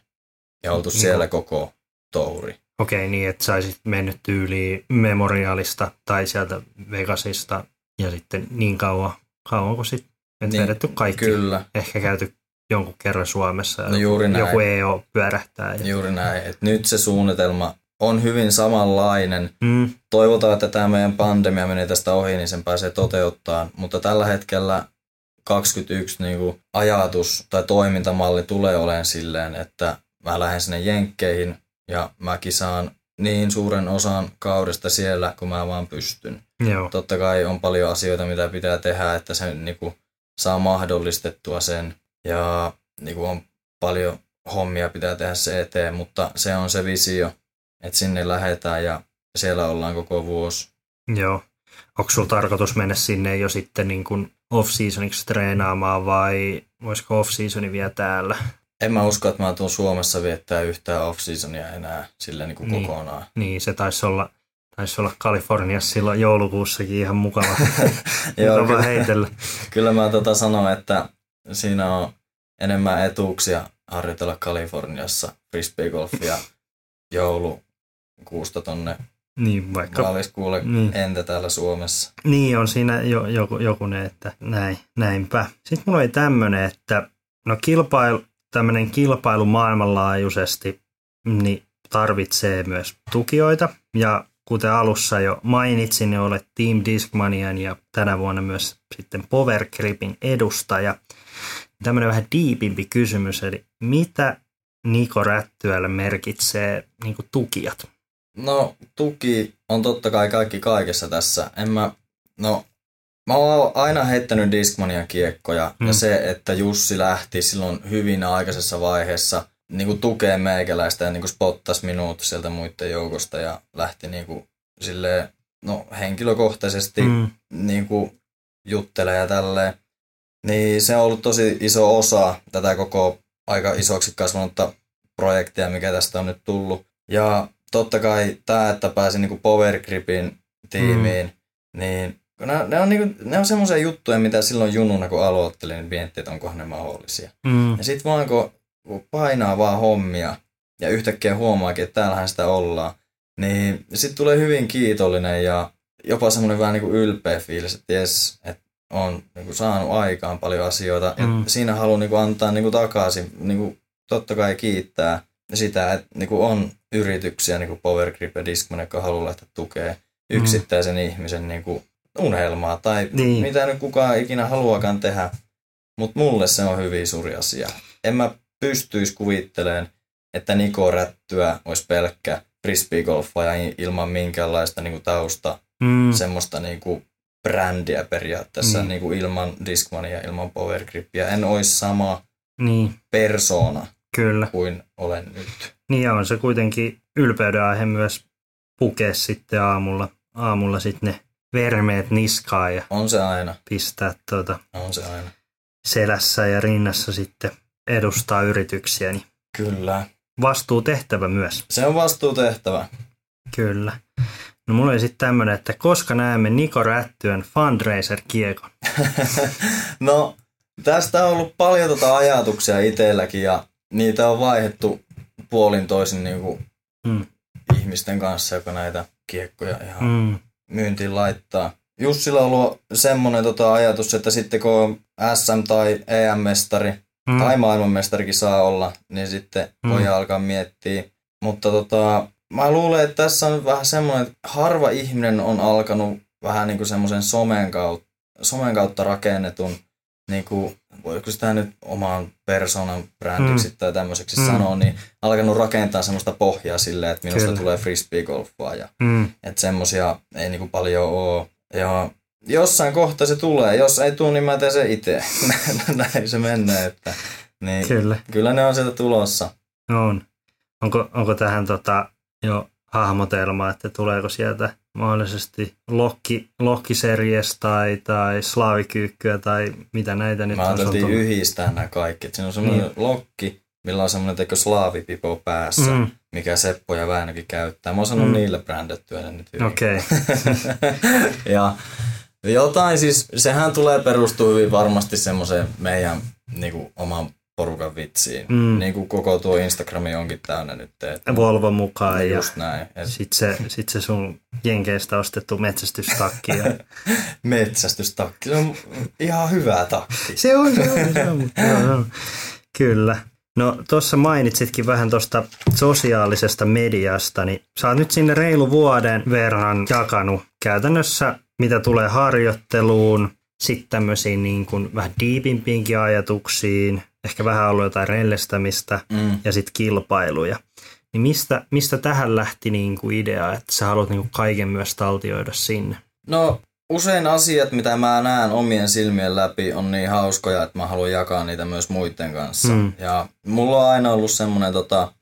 ja oltu niin siellä koko touri. Okei, niin että saisit mennyt tyyliin Memorialista tai sieltä Vegasista ja sitten niin kauan, kauan kuin sitten niin, vedetty kaikki. Kyllä. Ehkä käyty jonkun kerran Suomessa ja no juuri näin. joku EO pyörähtää. Ja... Juuri näin. Et nyt se suunnitelma on hyvin samanlainen. Mm. Toivotaan, että tämä meidän pandemia menee tästä ohi, niin sen pääsee toteuttaa. Mutta tällä hetkellä 21 niin kuin ajatus tai toimintamalli tulee olemaan silleen, että mä lähden sinne Jenkkeihin ja mä kisaan niin suuren osan kaudesta siellä, kun mä vaan pystyn. Joo. Totta kai on paljon asioita, mitä pitää tehdä, että se niin kuin, saa mahdollistettua sen ja niin kuin on paljon hommia pitää tehdä se eteen, mutta se on se visio, että sinne lähdetään ja siellä ollaan koko vuosi. Joo. Onko sulla tarkoitus mennä sinne jo sitten niin kuin off-seasoniksi treenaamaan vai voisiko off-seasoni vielä täällä? En mä usko, että mä tuun Suomessa viettää yhtään off-seasonia enää sillä niin kuin niin, kokonaan. Niin, se taisi olla, taisi olla Kaliforniassa silloin joulukuussakin ihan mukava, Joo, mukava kyllä, heitellä. Kyllä mä tota sanon, että siinä on enemmän etuuksia harjoitella Kaliforniassa frisbeegolfia joulu, kuusta tonne niin, vaikka... Vaaliskuulle niin. entä täällä Suomessa. Niin, on siinä jo, joku, joku ne, että näin, näinpä. Sitten mulla oli tämmöinen, että no kilpailu, tämmöinen kilpailu maailmanlaajuisesti niin tarvitsee myös tukijoita. Ja kuten alussa jo mainitsin, niin olet Team Discmanian ja tänä vuonna myös sitten Power Gripin edustaja. Tämmöinen vähän diipimpi kysymys, eli mitä Niko Rättyälle merkitsee niin tukijat? No tuki on totta kai kaikki kaikessa tässä. En mä, no Mä oon aina heittänyt Discmania kiekkoja mm. ja se, että Jussi lähti silloin hyvin aikaisessa vaiheessa niin kuin tukee meikäläistä ja niin kuin spottasi minut sieltä muiden joukosta ja lähti niin kuin silleen, no henkilökohtaisesti mm. niin kuin juttelee ja tälleen. Niin se on ollut tosi iso osa tätä koko aika isoksi kasvanutta projektia, mikä tästä on nyt tullut. Ja totta kai tämä, että pääsin niin Power Gripin tiimiin, mm. niin ne, ne on, niinku, ne on semmoisia juttuja, mitä silloin jununa kun aloittelin, niin miettii, että onko ne mahdollisia. Mm. Ja sitten vaan kun painaa vaan hommia ja yhtäkkiä huomaakin, että täällähän sitä ollaan, niin sitten tulee hyvin kiitollinen ja jopa semmoinen vähän niin kuin ylpeä fiilis, että jes, että on niin kuin saanut aikaan paljon asioita. Mm. Ja siinä haluan niin kuin antaa niin kuin takaisin, niin kuin totta kai kiittää sitä, että niin kuin on yrityksiä, niin kuin Power Grip ja Discman, jotka haluaa lähteä tukea yksittäisen mm. ihmisen niin kuin unelmaa tai niin. mitä nyt kukaan ikinä haluakaan tehdä. Mutta mulle se on hyvin suuri asia. En mä pystyisi kuvittelemaan, että Niko Rättyä olisi pelkkä frisbeegolfaaja ilman minkäänlaista niinku tausta, mm. semmoista niinku brändiä periaatteessa, niin. niinku ilman Discmania, ilman Power Grippiä. En olisi sama niin. persona Kyllä. kuin olen nyt. Niin ja on se kuitenkin ylpeyden aihe myös pukea sitten aamulla, aamulla sitten ne vermeet niskaa ja on se aina. pistää tuota on se aina. selässä ja rinnassa sitten edustaa yrityksiä. Niin Kyllä. Vastuutehtävä myös. Se on vastuutehtävä. Kyllä. No mulla oli sitten tämmöinen, että koska näemme Niko Rättyön fundraiser-kiekon? no tästä on ollut paljon tota ajatuksia itselläkin ja niitä on vaihdettu puolin toisin niin kuin hmm. ihmisten kanssa, joka näitä kiekkoja ihan hmm myyntiin laittaa. Jussilla on ollut semmoinen tota ajatus, että sitten kun on SM- tai EM-mestari mm. tai maailmanmestarikin saa olla, niin sitten mm. voi alkaa miettiä. Mutta tota, mä luulen, että tässä on vähän semmoinen, että harva ihminen on alkanut vähän niin kuin semmoisen somen kautta, somen kautta rakennetun, niin kuin, voiko sitä nyt omaan persoonan brändiksi mm. tai tämmöiseksi mm. sanoa, niin alkanut rakentaa semmoista pohjaa silleen, että minusta Kyllä. tulee frisbee-golfaa ja mm. että semmoisia ei niin kuin paljon ole. Ja jossain kohtaa se tulee, jos ei tule, niin mä teen se itse. Näin se menee, että niin, kyllä. kyllä ne on sieltä tulossa. On. Onko, onko tähän tota, jo hahmotelma, että tuleeko sieltä mahdollisesti lokki, lokkiserjes tai, tai slaavikyykkyä tai mitä näitä nyt Mä ajattelin yhdistää nämä kaikki. Siinä on semmoinen niin. lokki, millä on semmoinen teko slaavipipo päässä, mm. mikä Seppo ja Väinökin käyttää. Mä oon sanonut mm. niille brändettyä ne nyt Okei. Okay. ja jotain siis, sehän tulee perustua hyvin varmasti semmoiseen meidän niin kuin, oman porukan vitsiin. Mm. Niin kuin koko tuo Instagrami onkin täynnä nyt. Että Volvo mukaan niin ja just näin. Et... Sitten se, sit se sun jenkeistä ostettu metsästystakki. Ja... metsästystakki, se on ihan hyvä takki. se on, se on, se on, mutta joo, Kyllä. No tuossa mainitsitkin vähän tuosta sosiaalisesta mediasta, niin sä oot nyt sinne reilu vuoden verran jakanut käytännössä, mitä tulee harjoitteluun, sitten tämmöisiin niin kuin vähän diipimpiinkin ajatuksiin, ehkä vähän ollut jotain rellestämistä mm. ja sitten kilpailuja. Niin mistä, mistä tähän lähti niin kuin idea, että sä haluat niin kuin kaiken myös taltioida sinne? No usein asiat, mitä mä näen omien silmien läpi, on niin hauskoja, että mä haluan jakaa niitä myös muiden kanssa. Mm. Ja mulla on aina ollut semmoinen tota,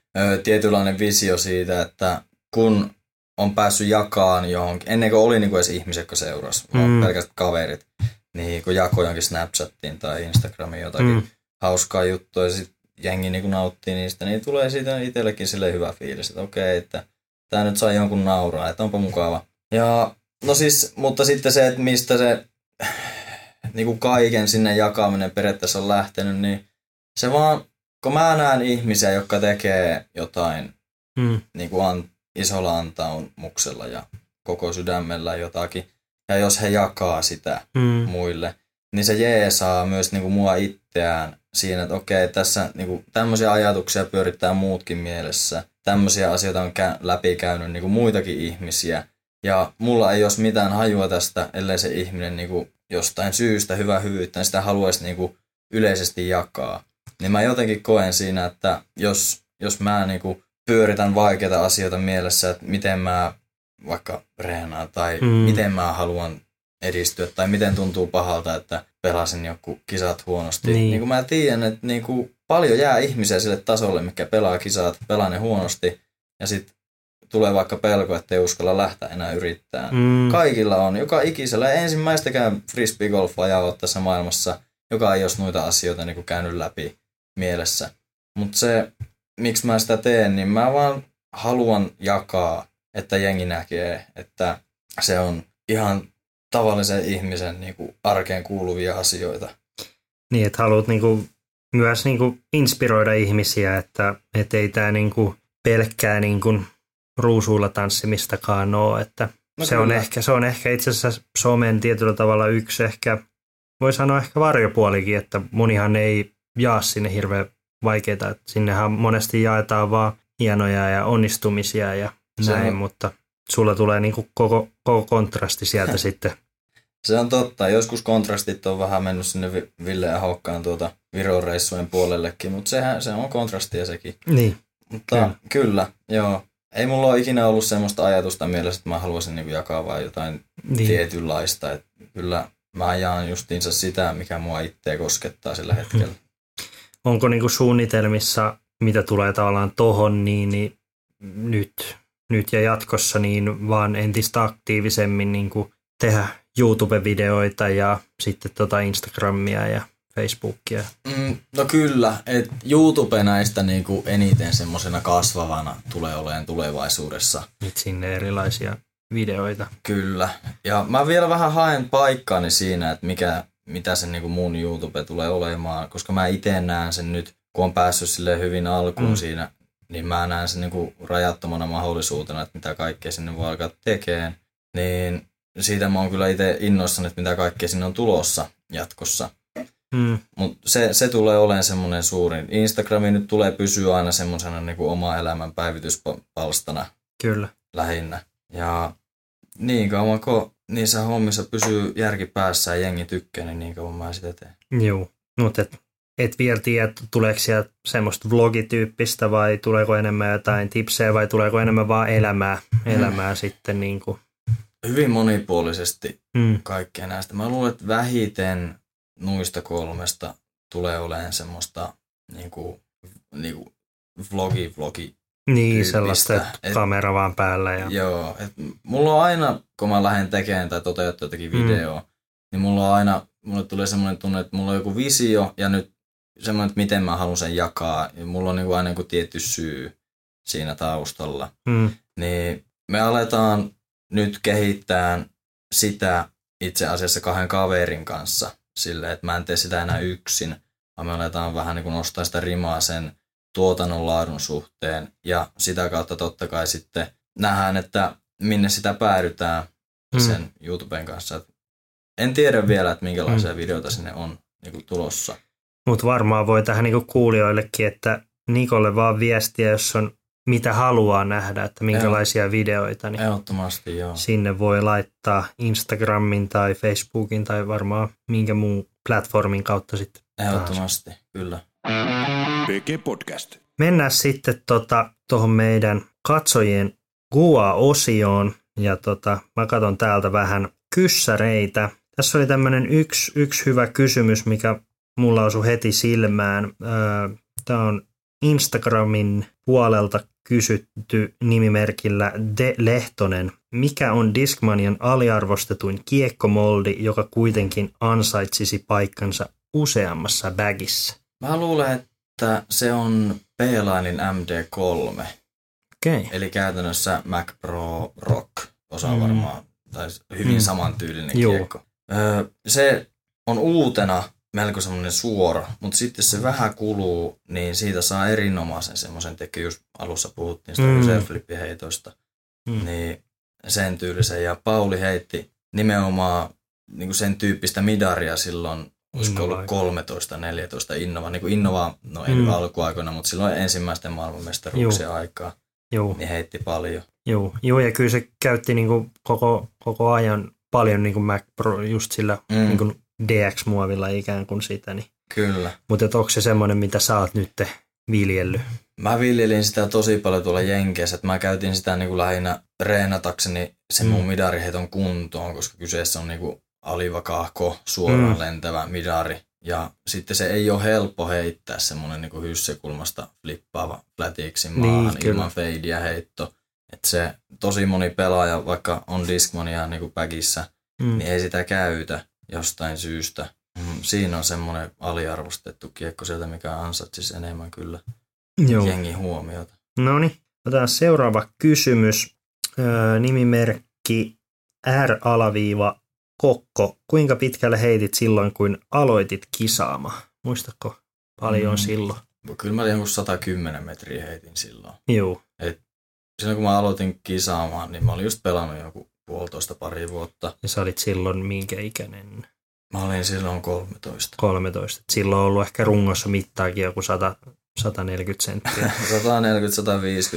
tietynlainen visio siitä, että kun on päässyt jakaan johonkin, ennen kuin oli niin edes ihmiset, kun seurasi, mm. pelkästään kaverit, niin kun jakoi jonkin Snapchattiin tai Instagramiin jotakin mm. Hauskaa juttua ja sitten jengi niin nauttii niistä, niin tulee siitä itsellekin sille hyvä fiilis, että okei, että tämä nyt sai jonkun nauraa, että onpa mukava. Ja no siis, mutta sitten se, että mistä se niin kuin kaiken sinne jakaminen periaatteessa on lähtenyt, niin se vaan, kun mä näen ihmisiä, jotka tekee jotain, mm. niin kuin an, isolla antaumuksella ja koko sydämellä jotakin. Ja jos he jakaa sitä mm. muille, niin se jeesaa myös niin kuin mua itseään siinä, että okei, tässä niin kuin, tämmöisiä ajatuksia pyörittää muutkin mielessä. Tämmöisiä asioita on kä- läpikäynyt niin kuin muitakin ihmisiä. Ja mulla ei olisi mitään hajua tästä, ellei se ihminen niin kuin, jostain syystä hyvää hyvyyttä, niin sitä haluaisi niin kuin, yleisesti jakaa. Niin mä jotenkin koen siinä, että jos, jos mä niin kuin, pyöritän vaikeita asioita mielessä, että miten mä vaikka reenaan tai mm. miten mä haluan edistyä tai miten tuntuu pahalta, että pelasin joku kisat huonosti. Niin. niin kuin mä tiedän, että niin kuin paljon jää ihmisiä sille tasolle, mikä pelaa kisat, pelaa ne huonosti ja sitten tulee vaikka pelko, että ei uskalla lähteä enää yrittää. Mm. Kaikilla on, joka ikisellä ensimmäistäkään frisbeegolfajaa ole tässä maailmassa, joka ei olisi noita asioita niin kuin käynyt läpi mielessä. Mutta se, miksi mä sitä teen, niin mä vaan haluan jakaa, että jengi näkee, että se on ihan tavallisen ihmisen niin kuin arkeen kuuluvia asioita. Niin, että haluat niin kuin, myös niin kuin, inspiroida ihmisiä, että et ei tämä niin kuin, pelkkää niin kuin, ruusuilla tanssimistakaan ole, että no se, on ehkä, se on ehkä itse asiassa somen tietyllä tavalla yksi ehkä, voi sanoa ehkä varjopuolikin, että monihan ei jaa sinne hirveän vaikeita, että sinnehän monesti jaetaan vaan hienoja ja onnistumisia ja näin, on... mutta sulla tulee niin kuin koko, koko kontrasti sieltä sitten. Se on totta. Joskus kontrastit on vähän mennyt sinne Ville ja Hokkaan tuota Viron reissujen puolellekin, mutta sehän se on kontrastia sekin. Niin. Mutta kyllä. kyllä, joo. Ei mulla ole ikinä ollut semmoista ajatusta mielessä, että mä haluaisin niin jakaa vain jotain niin. tietynlaista. Että kyllä mä ajan justiinsa sitä, mikä mua itseä koskettaa sillä hetkellä. Onko niinku suunnitelmissa, mitä tulee tavallaan tohon, niin, niin nyt, nyt ja jatkossa niin vaan entistä aktiivisemmin niin kuin tehdä YouTube-videoita ja sitten tota Instagramia ja Facebookia? Mm, no kyllä, että YouTube näistä niinku eniten semmoisena kasvavana tulee olemaan tulevaisuudessa. Nyt sinne erilaisia videoita. Kyllä, ja mä vielä vähän haen paikkaani siinä, että mikä, mitä se niinku mun YouTube tulee olemaan, koska mä itse näen sen nyt, kun on päässyt sille hyvin alkuun mm. siinä, niin mä näen sen niinku rajattomana mahdollisuutena, että mitä kaikkea sinne voi alkaa tekemään. Niin siitä mä oon kyllä itse innoissani, että mitä kaikkea sinne on tulossa jatkossa. Mm. Mutta se, se tulee olemaan semmoinen suurin. Instagrami nyt tulee pysyä aina semmoisena niin oma elämän päivityspalstana. Kyllä. Lähinnä. Ja niin kauan kun niissä hommissa pysyy järki päässä ja jengi tykkää, niin niin kauan mä sitä teen. Joo, mutta et, vielä tiedä, tuleeko sieltä semmoista vlogityyppistä vai tuleeko enemmän jotain tipsejä vai tuleeko enemmän vaan elämää, elämää mm. sitten niin kuin hyvin monipuolisesti mm. kaikkea näistä. Mä luulen, että vähiten nuista kolmesta tulee olemaan semmoista niinku, niinku vlogi, vlogi niin, tyyppistä. sellaista, että et, kamera vaan päällä. Ja... Joo, et mulla on aina, kun mä lähden tekemään tai toteuttaa jotakin mm. videoa, niin mulla on aina, mulle tulee semmoinen tunne, että mulla on joku visio ja nyt semmoinen, että miten mä haluan sen jakaa. Ja mulla on niinku aina joku tietty syy siinä taustalla. Mm. Niin me aletaan nyt kehittää sitä itse asiassa kahden kaverin kanssa sille, että mä en tee sitä enää yksin, vaan me aletaan vähän niin kuin nostaa sitä rimaa sen tuotannon laadun suhteen ja sitä kautta totta kai sitten nähdään, että minne sitä päädytään mm. sen YouTuben kanssa. En tiedä vielä, että minkälaisia mm. videoita sinne on niin kuin tulossa. Mutta varmaan voi tähän niin kuin kuulijoillekin, että Nikolle vaan viestiä, jos on mitä haluaa nähdä, että minkälaisia Ehdot, videoita, niin Ehdottomasti, joo. sinne voi laittaa Instagramin tai Facebookin tai varmaan minkä muun platformin kautta sitten. Ehdottomasti, taas. kyllä. PG Podcast. Mennään sitten tuohon tota, meidän katsojien Gua-osioon ja tota, mä katson täältä vähän kyssäreitä. Tässä oli tämmöinen yksi, yksi hyvä kysymys, mikä mulla osui heti silmään. Tämä on Instagramin puolelta kysytty nimimerkillä De Lehtonen. Mikä on Discmanian aliarvostetuin kiekkomoldi, joka kuitenkin ansaitsisi paikkansa useammassa bagissa? Mä luulen, että se on P-Linein MD3. Okay. Eli käytännössä Mac Pro Rock. Osa mm. varmaan, tai hyvin mm. samantyylinen kiekko. Öö, se on uutena melko semmoinen suora, mutta sitten se vähän kuluu, niin siitä saa erinomaisen semmoisen teki, just alussa puhuttiin sitä mm. flippiheitoista. mm. niin sen tyylisen. Ja Pauli heitti nimenomaan niin kuin sen tyyppistä midaria silloin, olisiko ollut 13-14 Innova, niin kuin Innova, no ei mm. alkuaikoina, mutta silloin ensimmäisten maailmanmestaruuksien Juh. aikaa, Juh. niin heitti paljon. Joo, Joo ja kyllä se käytti niin kuin koko, koko ajan paljon niin kuin Mac Pro just sillä mm. niin kuin DX-muovilla ikään kuin sitä. Niin. Kyllä. Mutta onko se semmoinen, mitä sä oot nyt viljellyt? Mä viljelin sitä tosi paljon tuolla Jenkeissä, että mä käytin sitä niin kuin lähinnä reenatakseni sen mm. mun midariheiton kuntoon, koska kyseessä on niin kuin suoraan mm. lentävä midari. Ja sitten se ei ole helppo heittää semmoinen niin kuin hyssekulmasta flippaava flatiksi maahan niin, ilman feidiä heitto. Että se tosi moni pelaaja, vaikka on Discmania niin kuin bagissä, mm. niin ei sitä käytä jostain syystä. Mm, siinä on semmoinen aliarvostettu kiekko sieltä, mikä ansaitsisi enemmän kyllä Joo. jengin huomiota. No niin, otetaan seuraava kysymys. Öö, nimimerkki R-alaviiva Kokko. Kuinka pitkälle heitit silloin, kun aloitit kisaamaan? Muistatko paljon mm. silloin? Kyllä mä jonkun 110 metriä heitin silloin. Joo. Et silloin kun mä aloitin kisaamaan, niin mä olin just pelannut joku puolitoista pari vuotta. Ja sä olit silloin minkä ikäinen? Mä olin silloin 13. 13. Silloin on ollut ehkä rungossa mittaakin joku 100, 140 senttiä.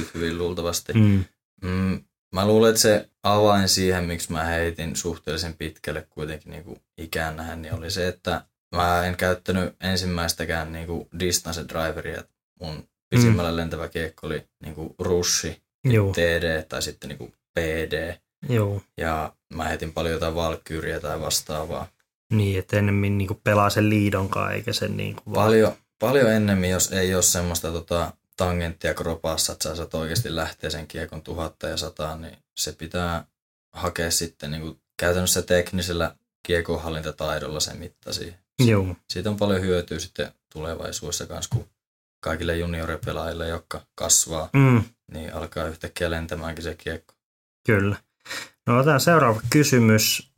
140-150 hyvin luultavasti. Mm. Mm, mä luulen, että se avain siihen, miksi mä heitin suhteellisen pitkälle kuitenkin niin kuin ikään nähen, niin oli se, että mä en käyttänyt ensimmäistäkään niin kuin distance driveria. Mun pisimmällä mm. lentävä kiekko oli niin kuin rushi, Joo. TD tai sitten niin kuin PD. Joo. Ja mä heitin paljon jotain valkkyyriä tai vastaavaa. Niin, että ennemmin niin pelaa sen liidonkaan eikä sen niin kuin paljon, vaan... paljon ennemmin, jos ei ole semmoista tota, tangenttia kropassa, että sä saat oikeasti lähteä sen kiekon tuhatta ja sataa, niin se pitää hakea sitten niin kuin käytännössä teknisellä kiekonhallintataidolla sen mitta siihen. Joo. Siitä on paljon hyötyä sitten tulevaisuudessa kanssa, kun kaikille junioripelaajille, jotka kasvaa, mm. niin alkaa yhtäkkiä lentämäänkin se kiekko. Kyllä. No otetaan seuraava kysymys.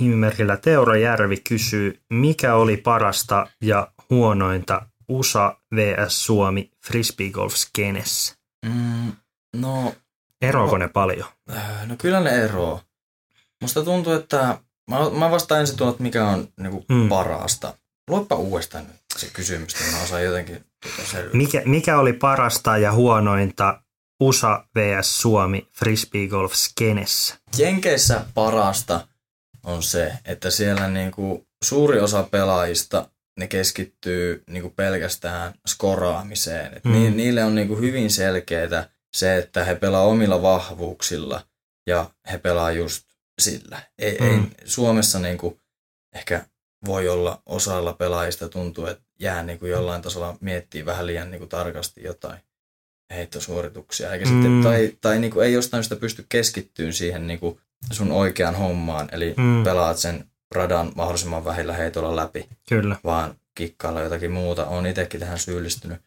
Nimimerkillä Teuro Järvi kysyy, mikä oli parasta ja huonointa USA vs Suomi frisbeegolf-skenessä? Mm, no... Eroako no, ne paljon? Äh, no kyllä ne eroo. Musta tuntuu, että mä, mä vastaan ensin tuon, että mikä on niinku mm. parasta. Luoppa uudestaan nyt se kysymys, niin mä osaan jotenkin tuota mikä, mikä oli parasta ja huonointa USA vs Suomi frisbeegolf-skenessä? Jenkeissä parasta on se, että siellä niinku suuri osa pelaajista ne keskittyy niinku pelkästään skoraamiseen. Et mm. ni, niille on niinku hyvin selkeää se, että he pelaa omilla vahvuuksilla ja he pelaa just sillä. Ei, mm. ei Suomessa niinku ehkä voi olla osalla pelaajista tuntuu, että jää niinku jollain tasolla miettii vähän liian niinku tarkasti jotain heittosuorituksia, eikä mm. sitten, tai, tai niinku ei jostain sitä pysty keskittyyn siihen niinku sun oikeaan hommaan, eli mm. pelaat sen radan mahdollisimman vähillä heitolla läpi. Kyllä. Vaan kikkailla jotakin muuta. Olen itsekin tähän syyllistynyt.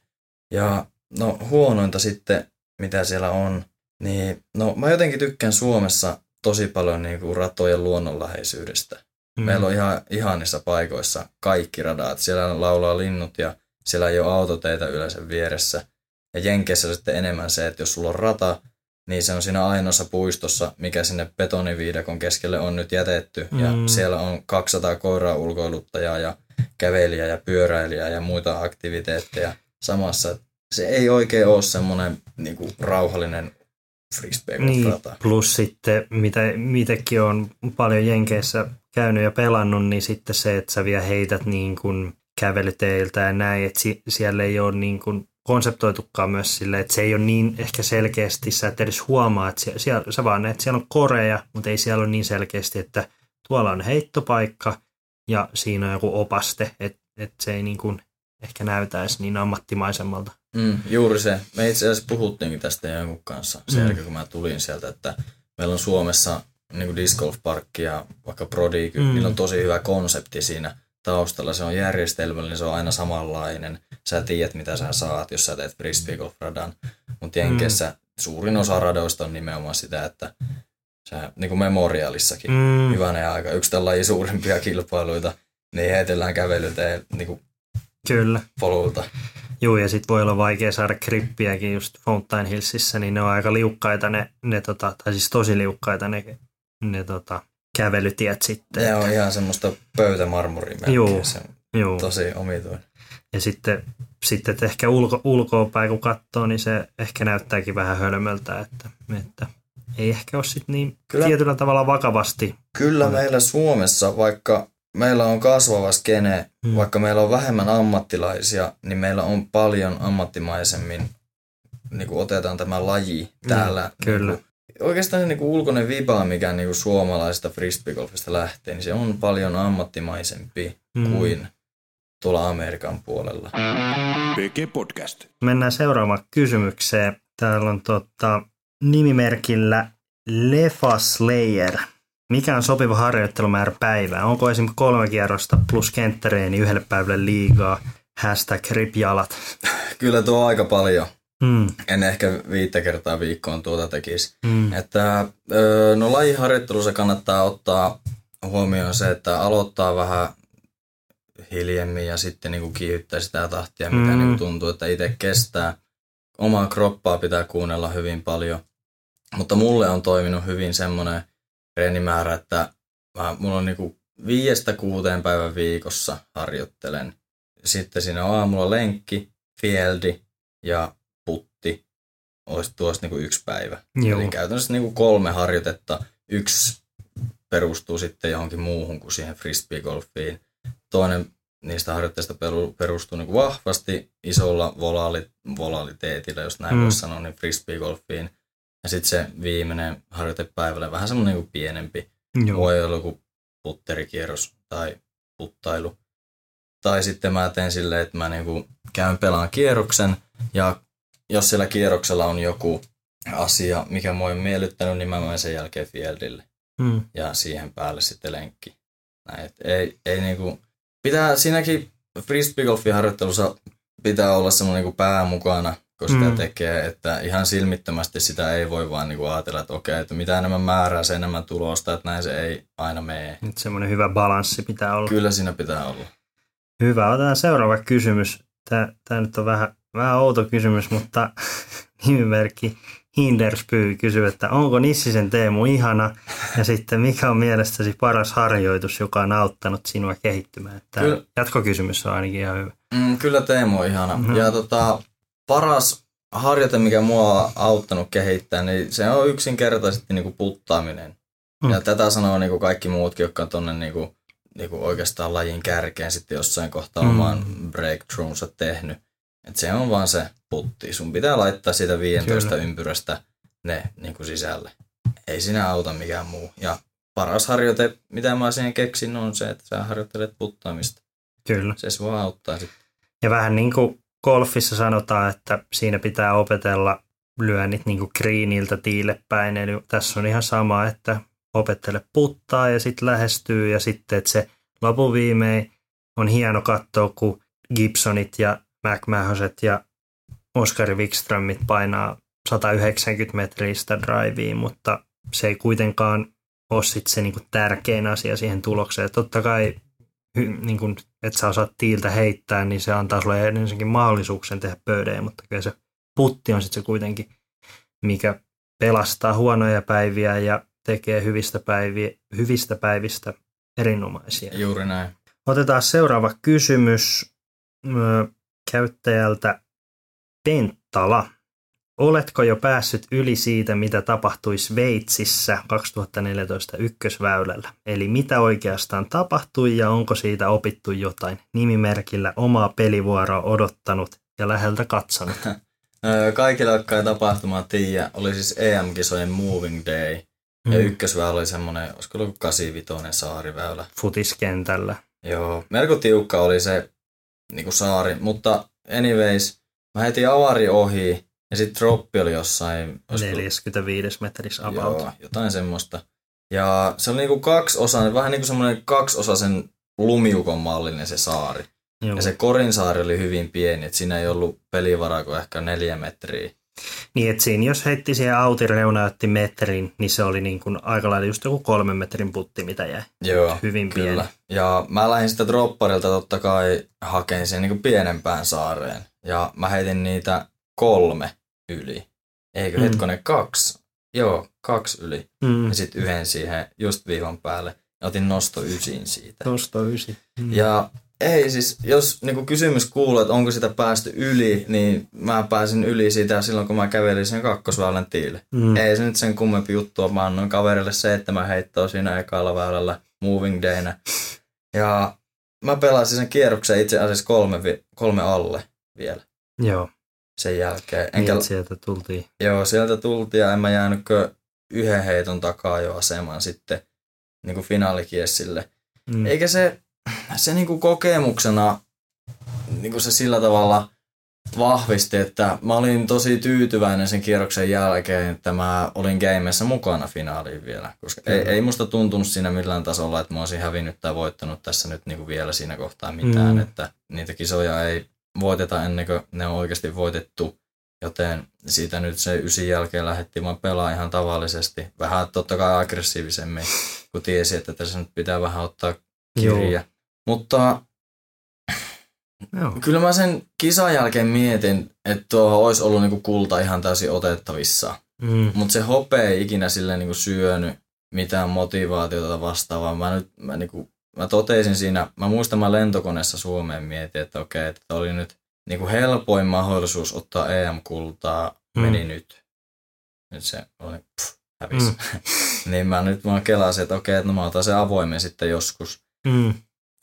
Ja no huonointa sitten, mitä siellä on, niin no mä jotenkin tykkään Suomessa tosi paljon niin kuin ratojen luonnonläheisyydestä. Mm. Meillä on ihan ihanissa paikoissa kaikki radat. Siellä laulaa linnut ja siellä ei ole autoteitä yleensä vieressä. Ja Jenkeissä sitten enemmän se, että jos sulla on rata, niin se on siinä ainoassa puistossa, mikä sinne betoniviidakon keskelle on nyt jätetty. Mm. Ja siellä on 200 koiraa ulkoiluttajaa ja kävelijä ja pyöräilijä ja muita aktiviteetteja samassa. Se ei oikein ole semmoinen niin kuin, rauhallinen frisbee niin, plus sitten, mitä itsekin on paljon Jenkeissä käynyt ja pelannut, niin sitten se, että sä vielä heität niin kuin kävelyteiltä ja näin, että siellä ei ole niin kuin konseptoitukaan myös sille, että se ei ole niin ehkä selkeästi, sä et edes huomaa, että siellä, siellä, sä vaan että siellä on koreja, mutta ei siellä ole niin selkeästi, että tuolla on heittopaikka ja siinä on joku opaste, että, että se ei niin kuin ehkä näytäisi niin ammattimaisemmalta. Mm, juuri se. Me itse asiassa puhuttiinkin tästä jonkun kanssa sen mm. jälkeen, kun mä tulin sieltä, että meillä on Suomessa niin kuin disc golf parkki ja vaikka Prodi, mm. niillä on tosi hyvä konsepti siinä taustalla. Se on järjestelmällinen, se on aina samanlainen. Sä tiedät, mitä sä saat, jos sä teet frisbee golf radan. Mutta Jenkeissä mm. suurin osa radoista on nimenomaan sitä, että sä, niin kuin Memorialissakin, mm. hyvänä aika, yksi tällainen suurimpia kilpailuita, niin heitellään kävelytä niin kuin Kyllä. polulta. Joo, ja sitten voi olla vaikea saada krippiäkin just Fountain Hillsissä, niin ne on aika liukkaita ne, ne tota, tai siis tosi liukkaita ne, ne tota, kävelytiet sitten. Ne on ihan semmoista pöytämarmoria Joo, se joo. tosi omituinen. Ja sitten, sitten että ehkä ulko, ulkoa päin kun katsoo, niin se ehkä näyttääkin vähän hölmöltä, että, että ei ehkä ole sitten niin Kyllä. tietyllä tavalla vakavasti. Kyllä meillä Suomessa, vaikka meillä on kasvava skene, hmm. vaikka meillä on vähemmän ammattilaisia, niin meillä on paljon ammattimaisemmin, niin kuin otetaan tämä laji täällä. Hmm, kyllä. Niin kuin, oikeastaan se niin kuin ulkoinen viba, mikä niin kuin suomalaisesta frisbeegolfista lähtee, niin se on paljon ammattimaisempi hmm. kuin tuolla Amerikan puolella. PG Podcast. Mennään seuraavaan kysymykseen. Täällä on tota, nimimerkillä Lefa Slayer. Mikä on sopiva harjoittelumäärä päivää? Onko esimerkiksi kolme kierrosta plus kenttäreeni yhdelle päivälle liigaa? Hashtag ripjalat. Kyllä tuo aika paljon. Mm. En ehkä viittä kertaa viikkoon tuota tekisi. Mm. Että, no lajiharjoittelussa kannattaa ottaa huomioon se, että aloittaa vähän hiljemmin ja sitten niin kuin kiihyttää sitä tahtia, mikä mm. niin kuin tuntuu, että itse kestää. Omaa kroppaa pitää kuunnella hyvin paljon. Mutta mulle on toiminut hyvin semmoinen treenimäärä, että mä, mulla on niinku viiestä kuuteen päivän viikossa harjoittelen. Sitten siinä on aamulla lenkki, fieldi ja putti. Olisi tuossa niinku yksi päivä. Joo. Eli käytännössä niinku kolme harjoitetta. Yksi perustuu sitten johonkin muuhun kuin siihen frisbeegolfiin. Toinen niistä harjoitteista perustuu niin vahvasti isolla volaali, volaaliteetillä, jos näin mm. voisi sanoa, niin frisbeegolfiin – ja sitten se viimeinen harjoitepäivälle vähän semmoinen niin pienempi. Joo. Voi olla joku putterikierros tai puttailu. Tai sitten mä teen silleen, että mä niinku käyn pelaan kierroksen ja jos siellä kierroksella on joku asia, mikä mua on miellyttänyt, niin mä menen sen jälkeen fieldille. Hmm. Ja siihen päälle sitten lenkki. Näin, et ei, ei niinku, pitää siinäkin frisbeegolfin harjoittelussa pitää olla semmoinen niinku pää mukana kun sitä mm. tekee, että ihan silmittömästi sitä ei voi vaan niinku ajatella, että okei, että mitä enemmän määrää, se enemmän tulosta, että näin se ei aina mene. Nyt semmoinen hyvä balanssi pitää olla. Kyllä siinä pitää olla. Hyvä, otetaan seuraava kysymys. Tämä, tämä nyt on vähän, vähän outo kysymys, mutta nimimerkki Hinderspy kysyy, että onko Nissisen Teemu ihana ja sitten mikä on mielestäsi paras harjoitus, joka on auttanut sinua kehittymään? Tämä kyllä, jatkokysymys on ainakin ihan hyvä. Mm, kyllä Teemu on ihana. Mm-hmm. Ja tota, paras harjoite, mikä mua on auttanut kehittää, niin se on yksinkertaisesti niin kuin puttaaminen. Mm. Ja tätä sanoo niin kuin kaikki muutkin, jotka on tuonne niin kuin, niin kuin oikeastaan lajin kärkeen sitten jossain kohtaa mm. oman breakthroughsa tehnyt. Et se on vaan se putti. Sun pitää laittaa siitä 15 Kyllä. ympyrästä ne niin kuin sisälle. Ei sinä auta mikään muu. Ja paras harjoite, mitä mä siihen keksin, on se, että sä harjoittelet puttaamista. Kyllä. Se sua auttaa sitten. Ja vähän niin kuin golfissa sanotaan, että siinä pitää opetella lyönnit niin greeniltä tiille päin. Eli tässä on ihan sama, että opettele puttaa ja sitten lähestyy ja sitten, että se lopuviimein on hieno katsoa, kun Gibsonit ja McMahoset ja Oskari Wikströmit painaa 190 metristä driveen, mutta se ei kuitenkaan ole sit se niin tärkein asia siihen tulokseen. Totta kai niin kuin, että sä osaat tiiltä heittää, niin se antaa sulle ensinnäkin mahdollisuuksen tehdä pöydejä, mutta kyllä se putti on sitten se kuitenkin, mikä pelastaa huonoja päiviä ja tekee hyvistä, päiviä, hyvistä päivistä erinomaisia. Juuri näin. Otetaan seuraava kysymys käyttäjältä Penttala. Oletko jo päässyt yli siitä, mitä tapahtui Sveitsissä 2014 ykkösväylällä? Eli mitä oikeastaan tapahtui ja onko siitä opittu jotain? Nimimerkillä omaa pelivuoroa odottanut ja läheltä katsonut. Kaikille, jotka ei tapahtumaa tiedä, oli siis EM-kisojen Moving Day. Ja mm. ykkösväylä oli semmoinen, olisiko ollut 85 saariväylä. Futiskentällä. Joo, melko tiukka oli se niin kuin saari, mutta anyways, mä heti avari ohi ja sitten droppi oli jossain... 45 metrissä about. Joo, jotain semmoista. Ja se oli niinku kaksi osaa, vähän niinku semmoinen kaksiosaisen lumiukon mallinen se saari. Joo. Ja se korin saari oli hyvin pieni, että siinä ei ollut pelivaraa kuin ehkä neljä metriä. Niin, että siinä jos heitti siihen autin reunautti metrin, niin se oli niin kuin aika lailla just joku kolmen metrin putti, mitä jäi. Joo, Hyvin kyllä. Pieni. Ja mä lähdin sitä dropparilta totta kai hakemaan sen niin kuin pienempään saareen. Ja mä heitin niitä kolme yli. Eikö mm. hetkonen kaksi? Joo, kaksi yli. Mm. Ja sitten yhden siihen just viivan päälle. Ja otin nosto ysin siitä. Nosto ysi. Mm. Ja ei siis, jos niin kysymys kuuluu, että onko sitä päästy yli, niin mä pääsin yli siitä silloin, kun mä kävelin sen kakkosväylän tiille. Mm. Ei se nyt sen kummempi juttu mä annoin kaverille seitsemän heittoa siinä ekalla väylällä moving daynä. Ja mä pelasin sen kierroksen itse asiassa kolme, kolme alle vielä. Joo. Sen jälkeen. Niin, Enkä... Niin, sieltä tultiin. Joo, sieltä tultiin ja en mä jäänytkö yhden heiton takaa jo asemaan sitten niin kuin finaalikiessille. Mm. Eikä se, se niin kuin kokemuksena niin kuin se sillä tavalla vahvisti, että mä olin tosi tyytyväinen sen kierroksen jälkeen, että mä olin gameissa mukana finaaliin vielä. Koska ei, ei musta tuntunut siinä millään tasolla, että mä olisin hävinnyt tai voittanut tässä nyt niin kuin vielä siinä kohtaa mitään. Mm. Että niitä kisoja ei voiteta ennen kuin ne on oikeasti voitettu. Joten siitä nyt se ysin jälkeen lähdettiin vaan pelaa ihan tavallisesti. Vähän totta kai aggressiivisemmin, kun tiesi, että tässä nyt pitää vähän ottaa kirja. Joo. Mutta Joo. kyllä mä sen kisan jälkeen mietin, että tuo olisi ollut niinku kulta ihan täysin otettavissa. Mm. Mutta se hopea ei ikinä sille niinku syönyt mitään motivaatiota vastaavaa. Mä nyt mä niinku mä totesin siinä, mä muistan mä lentokoneessa Suomeen mietin, että okei, että oli nyt niin kuin helpoin mahdollisuus ottaa EM-kultaa meni mm. nyt. Nyt se oli pff, hävis. Mm. niin mä nyt vaan kelasin, että okei, että no mä otan se avoimen sitten joskus. Mm.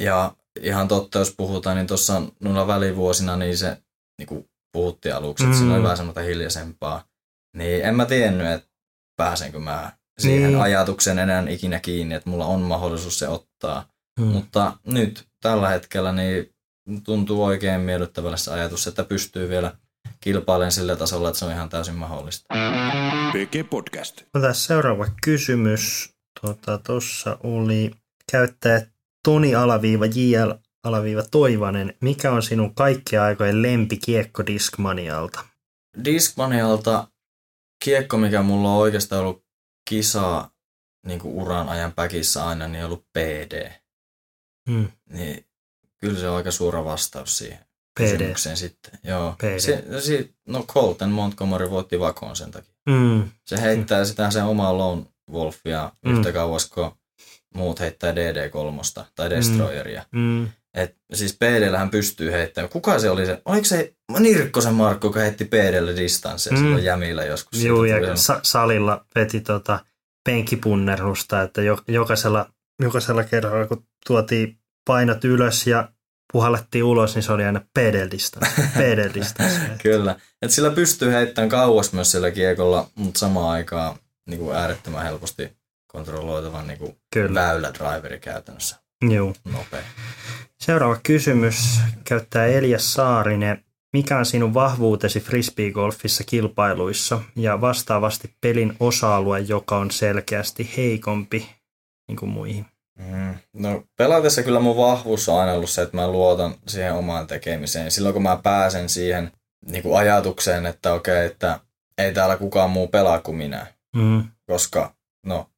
Ja ihan totta, jos puhutaan, niin tuossa noilla välivuosina niin se niin kuin puhuttiin aluksi, että mm. siinä oli mm. vähän semmoista hiljaisempaa. Niin en mä tiennyt, että pääsenkö mä siihen niin. ajatukseen enää ikinä kiinni, että mulla on mahdollisuus se ottaa. Hmm. Mutta nyt tällä hetkellä niin tuntuu oikein miellyttävälle se ajatus, että pystyy vielä kilpailemaan sillä tasolla, että se on ihan täysin mahdollista. PG Podcast. Otetaan seuraava kysymys. Tuossa tota, oli käyttäjä Toni alaviiva JL alaviiva Toivanen. Mikä on sinun kaikkien aikojen lempikiekko Discmanialta? Discmanialta kiekko, mikä mulla on oikeastaan ollut kisaa niin kuin uran ajan päkissä aina, niin on ollut PD. Hmm. Niin kyllä se on aika suora vastaus siihen PD. kysymykseen sitten. Joo. PD. Se, se, no Colton Montgomery voitti vakoon sen takia. Mm. Se heittää mm. sitä sen omaa Lone Wolfia mm. yhtä kauas kuin muut heittää DD3 tai Destroyeria. Mm. Mm. Et, siis PDllähän pystyy heittämään. Kuka se oli se? Oliko se Nirkkosen Markku, joka heitti PDlle distanssia mm. silloin jämillä joskus? Joo, ja sa- salilla veti tota penkkipunnerusta, että jo- jokaisella, jokaisella kerralla, kun tuotiin painot ylös ja puhallettiin ulos, niin se oli aina pedel-distanssi. pedel Kyllä. Et sillä pystyy heittämään kauas myös sillä kiekolla, mutta samaan aikaan niin kuin äärettömän helposti kontrolloitavan niin kuin väylädriveri käytännössä. Joo. Nopea. Seuraava kysymys käyttää Elias Saarinen. Mikä on sinun vahvuutesi frisbeegolfissa kilpailuissa ja vastaavasti pelin osa-alue, joka on selkeästi heikompi niin kuin muihin? Mm. No pelatessa kyllä mun vahvuus on aina ollut se, että mä luotan siihen omaan tekemiseen. Silloin kun mä pääsen siihen niin kuin ajatukseen, että okei, että ei täällä kukaan muu pelaa kuin minä. Mm. Koska no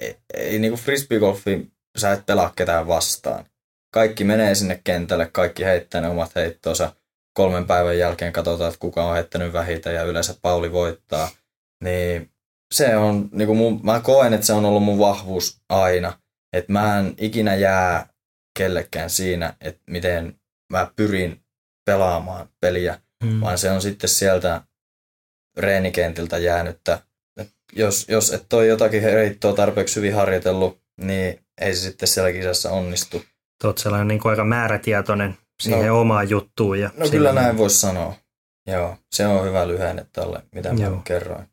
ei, ei niin kuin frisbeegolfi sä et pelaa ketään vastaan. Kaikki menee sinne kentälle, kaikki heittää ne omat heittonsa. Kolmen päivän jälkeen katsotaan, että kuka on heittänyt vähitä ja yleensä Pauli voittaa. Niin se on, niin kuin mun, mä koen, että se on ollut mun vahvuus aina – että mä en ikinä jää kellekään siinä, että miten mä pyrin pelaamaan peliä, hmm. vaan se on sitten sieltä reenikentiltä jäänyttä. Jos, jos et ole jotakin heittoa tarpeeksi hyvin harjoitellut, niin ei se sitten siellä kisassa onnistu. Olet sellainen niin kuin aika määrätietoinen siihen no, omaan juttuun. Ja no kyllä näin voisi sanoa. Joo, se on hyvä lyhenne tälle, mitä mä kerroin.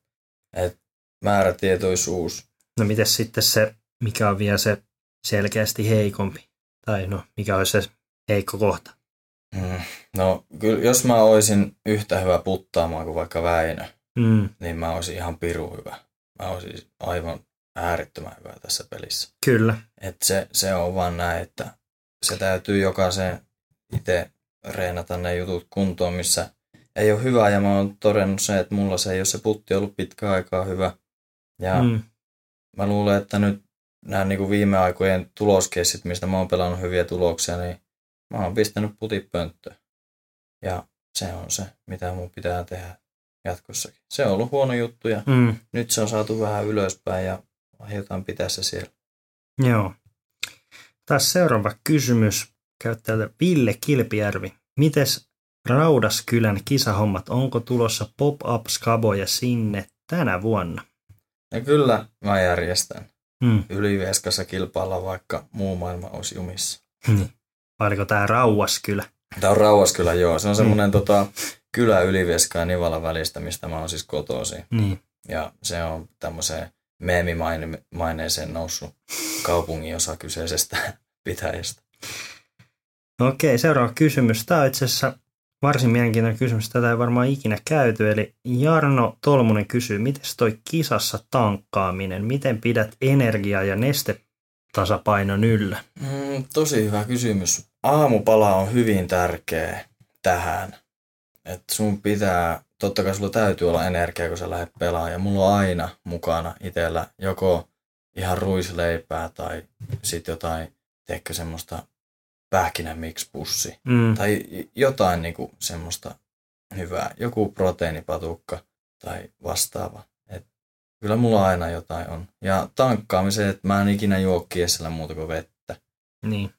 Et määrätietoisuus. No miten sitten se, mikä on vielä se selkeästi heikompi? Tai no, mikä olisi se heikko kohta? Mm, no, kyllä jos mä olisin yhtä hyvä puttaamaan kuin vaikka Väinö, mm. niin mä olisin ihan piru hyvä. Mä olisin aivan äärettömän hyvä tässä pelissä. Kyllä. Et se, se on vaan näin, että se täytyy jokaisen itse reenata ne jutut kuntoon, missä ei ole hyvä. Ja mä oon todennut se, että mulla se ei ole se putti ollut pitkä aikaa hyvä. Ja mm. mä luulen, että nyt nämä niin kuin viime aikojen tuloskessit, mistä mä oon pelannut hyviä tuloksia, niin mä oon pistänyt putit pönttöön. Ja se on se, mitä mun pitää tehdä jatkossakin. Se on ollut huono juttu ja Mm, nyt se on saatu vähän ylöspäin ja aiotaan pitää se siellä. joo. Taas seuraava kysymys käyttäjältä Ville Kilpijärvi. Mites Raudaskylän kisahommat, onko tulossa pop-up skaboja sinne tänä vuonna? Ja kyllä mä järjestän. Mm. Ylivieskassa kilpailla vaikka muu maailma olisi jumissa. Niin. Vai oliko tämä Rauaskylä? Tämä on Rauhaskylä, joo. Se on semmoinen tota, kylä Ylivieska ja Nivalan välistä, mistä mä oon siis kotoisin. Niin. Ja se on tämmöiseen meemimaineeseen noussut kaupungin osa kyseisestä pitäjästä. Okei, seuraava kysymys. Tämä on itse asiassa varsin mielenkiintoinen kysymys. Tätä ei varmaan ikinä käyty. Eli Jarno Tolmunen kysyy, miten toi kisassa tankkaaminen? Miten pidät energiaa ja nestetasapainon yllä? Mm, tosi hyvä kysymys. Aamupala on hyvin tärkeä tähän. Et sun pitää, totta kai sulla täytyy olla energiaa, kun sä lähdet pelaamaan. Ja mulla on aina mukana itsellä joko ihan ruisleipää tai sitten jotain, teekö semmoista pähkinämiksi-pussi. Mm. Tai jotain niinku semmoista hyvää. Joku proteiinipatukka tai vastaava. Et kyllä mulla aina jotain on. Ja tankkaamiseen, että mä en ikinä juo kiesellä muuta kuin vettä. Niin.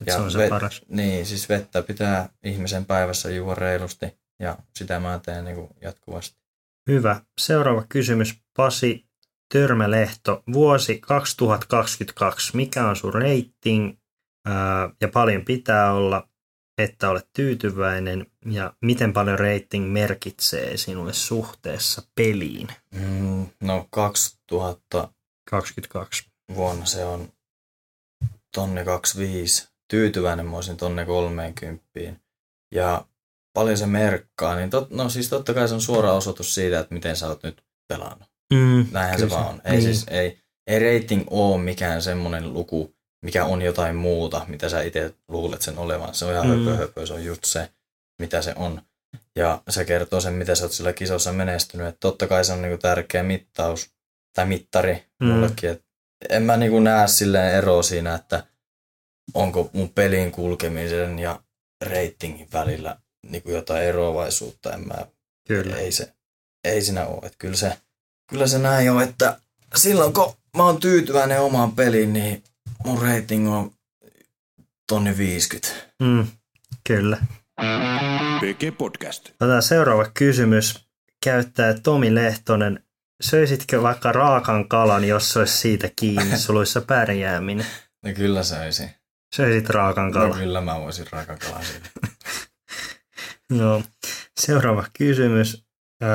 Et Ja se on se vet- paras. Niin, siis vettä pitää ihmisen päivässä juoda reilusti ja sitä mä teen niinku jatkuvasti. Hyvä. Seuraava kysymys. Pasi Törmälehto. Vuosi 2022. Mikä on sun rating? Ja paljon pitää olla, että olet tyytyväinen. Ja miten paljon rating merkitsee sinulle suhteessa peliin? Mm, no 2000 22. vuonna se on tonni 25. Tyytyväinen mä olisin tonne 30. Ja paljon se merkkaa, niin tot, no siis totta kai se on suora osoitus siitä, että miten sä oot nyt pelannut. Mm, Näinhän se vaan on. Ei, niin. siis, ei, ei rating ole mikään semmoinen luku, mikä on jotain muuta, mitä sä itse luulet sen olevan. Se on ihan Mm. höpö, höpö, se on just se, mitä se on. Ja se kertoo sen, mitä sä oot sillä kisossa menestynyt. Et totta kai se on niinku tärkeä mittaus, tai mittari mm. mullekin. Et en mä niinku näe silleen eroa siinä, että onko mun pelin kulkemisen ja ratingin välillä niinku jotain eroavaisuutta. En mä Kyllä. ei se, ei siinä ole. Että kyllä, se, kyllä se näin on, että silloin kun mä oon tyytyväinen omaan peliin, niin mun rating on tonni 50. Mm, kyllä. PG Podcast. Otetaan seuraava kysymys. Käyttää Tomi Lehtonen. Söisitkö vaikka raakan kalan, jos se olisi siitä kiinni suluissa pärjääminen? No kyllä söisin. Söisit raakan No kalan. kyllä mä voisin rakakalaa siitä. Joo. Seuraava kysymys. Öö,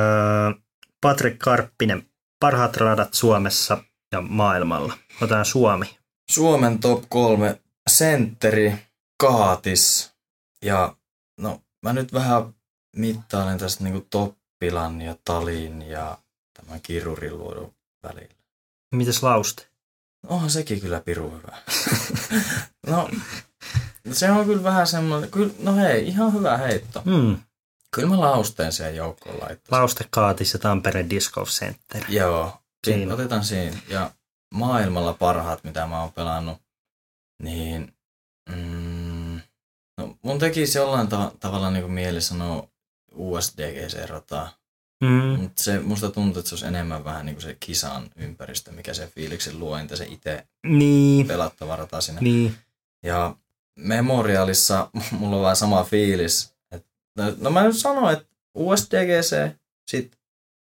Patrik Karppinen. Parhaat radat Suomessa ja maailmalla. Otetaan Suomi. Suomen top kolme sentteri, Kaatis ja no mä nyt vähän mittailen tästä niinku Toppilan ja Talin ja tämän kiruriluodon välillä. Mites Lauste? Onhan sekin kyllä piru hyvä. no, se on kyllä vähän semmoinen, kyllä, no hei, ihan hyvä heitto. Mm. Kyllä mä lausteen siihen joukkoon laittaisin. Lauste Kaatis ja Tampereen Disc Golf Center. Joo, Siinä. siinä. otetaan siinä. Ja maailmalla parhaat, mitä mä oon pelannut, niin mm, no, mun tekisi jollain ta- tavalla niin kuin mieli sanoa USDGC-rataa. Mm. Mutta se, musta tuntuu, että se olisi enemmän vähän niin kuin se kisan ympäristö, mikä se fiiliksen luo, entä se itse Niin. pelattava rata siinä. Niin. Ja Memorialissa mulla on vähän sama fiilis. Et, no, no mä nyt sanon, että USDGC, sitten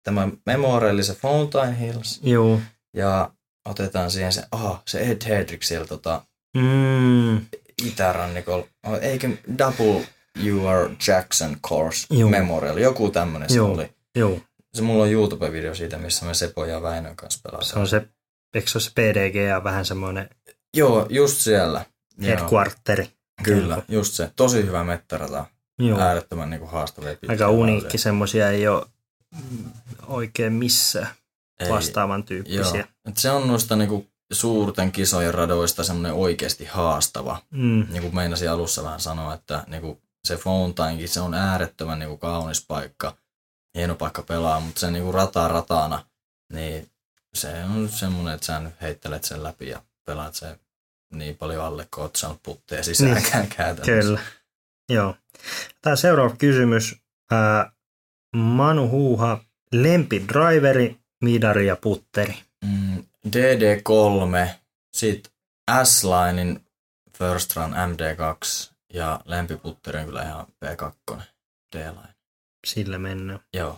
tämä Memorial, se Fountain Hills, Joo. ja otetaan siihen se, aha, se Ed Hedrick siellä tota, Mm. itärannikolla. Oh, Eikö Double UR Jackson Course Juu. Memorial, joku tämmönen se oli. Joo. Se mulla on YouTube-video siitä, missä me Sepo ja Väinön kanssa pelataan. Se on se, eikö se ole se PDG ja vähän semmoinen Joo, just siellä. Headquarteri. Kyllä, just se. Tosi hyvä mettarata. Joo. Äärettömän niin kuin haastavia pitkiä Aika uniikki, semmoisia ei ole oikein missään Ei, vastaavan tyyppisiä. Joo. Et se on noista niinku suurten kisojen radoista semmoinen oikeasti haastava. Mm. Niin kuin meinasin alussa vähän sanoa, että niinku se Fountainkin, se on äärettömän niinku kaunis paikka, hieno paikka pelaa, mutta se niinku rata ratana, niin se on semmoinen, että sä nyt heittelet sen läpi ja pelaat se niin paljon alle, kun oot saanut putteja sisäänkään niin. käytännössä. Kyllä. Joo. Tämä seuraava kysymys. Ää, Manu Huuha, lempidriveri, midari ja putteri. Mm, DD3, sitten S-Linein First Run MD2 ja lempiputteri on kyllä ihan P2, D-Line. Sillä mennään. Joo.